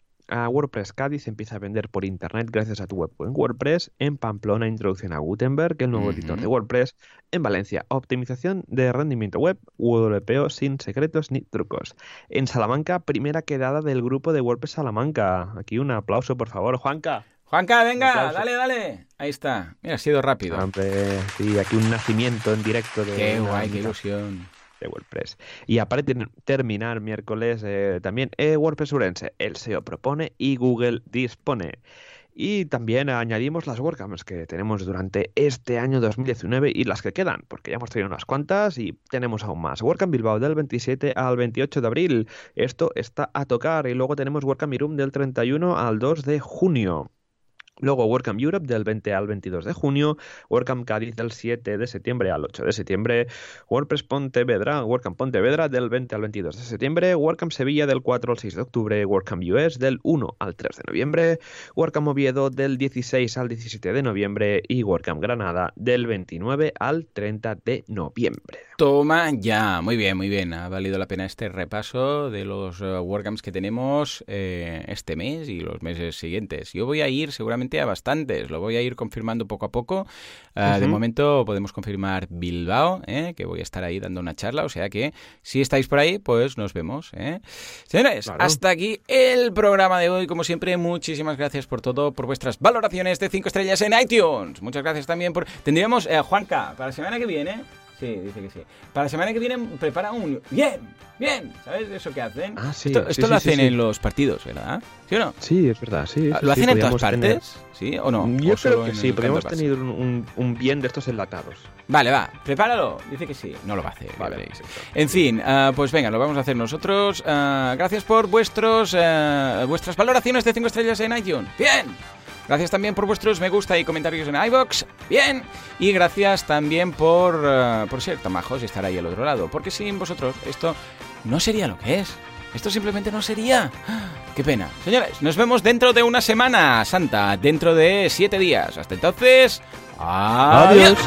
WordPress Cádiz empieza a vender por internet gracias a tu web en WordPress. En Pamplona, introducción a Gutenberg, el nuevo editor de WordPress. En Valencia, optimización de rendimiento web, WPO sin secretos ni trucos. En Salamanca, primera quedada del grupo de WordPress Salamanca. Aquí un aplauso, por favor, Juanca. Juanca, venga, dale, dale. Ahí está. Mira, ha sido rápido. sí, aquí un nacimiento en directo de. Qué guay, qué ilusión de WordPress. Y aparte terminar miércoles eh, también eh, WordPress Urense. El SEO propone y Google dispone. Y también añadimos las WordCamps que tenemos durante este año 2019 y las que quedan, porque ya hemos tenido unas cuantas y tenemos aún más. WordCamp Bilbao del 27 al 28 de abril. Esto está a tocar. Y luego tenemos WordCamp Irum del 31 al 2 de junio. Luego WordCamp Europe del 20 al 22 de junio, WordCamp Cádiz del 7 de septiembre al 8 de septiembre, WordPress Pontevedra, WordCamp Pontevedra del 20 al 22 de septiembre, WordCamp Sevilla del 4 al 6 de octubre, WordCamp US del 1 al 3 de noviembre, WordCamp Oviedo del 16 al 17 de noviembre y WordCamp Granada del 29 al 30 de noviembre. Toma ya, muy bien, muy bien. Ha valido la pena este repaso de los uh, WordCamps que tenemos eh, este mes y los meses siguientes. Yo voy a ir seguramente a bastantes, lo voy a ir confirmando poco a poco. Uh, De momento podemos confirmar Bilbao, ¿eh? que voy a estar ahí dando una charla, o sea que si estáis por ahí, pues nos vemos. ¿eh? Señores, claro. hasta aquí el programa de hoy. Como siempre, muchísimas gracias por todo, por vuestras valoraciones de 5 estrellas en iTunes. Muchas gracias también por... Tendríamos, Juanca, para la semana que viene... Sí, dice que sí. Para la semana que viene prepara un... Bien, bien. ¿Sabes eso que hacen? Ah, sí. Esto, esto sí, lo sí, hacen sí. en los partidos, ¿verdad? ¿Sí o no? Sí, es verdad, sí. ¿Lo hacen en todas partes? Tener... ¿Sí o no? Yo ¿O creo que sí, porque hemos tenido un, un, un, bien de estos enlatados. Vale, va, prepáralo. Dice que sí, no lo va a hacer. Vale, veréis. En fin, uh, pues venga, lo vamos a hacer nosotros. Uh, gracias por vuestros uh, vuestras valoraciones de 5 estrellas en iTunes. Bien. Gracias también por vuestros me gusta y comentarios en iBox. Bien. Y gracias también por, uh, por ser tan majos y estar ahí al otro lado. Porque sin vosotros esto no sería lo que es. Esto simplemente no sería. Qué pena. Señores, nos vemos dentro de una semana santa, dentro de siete días. Hasta entonces. Adiós.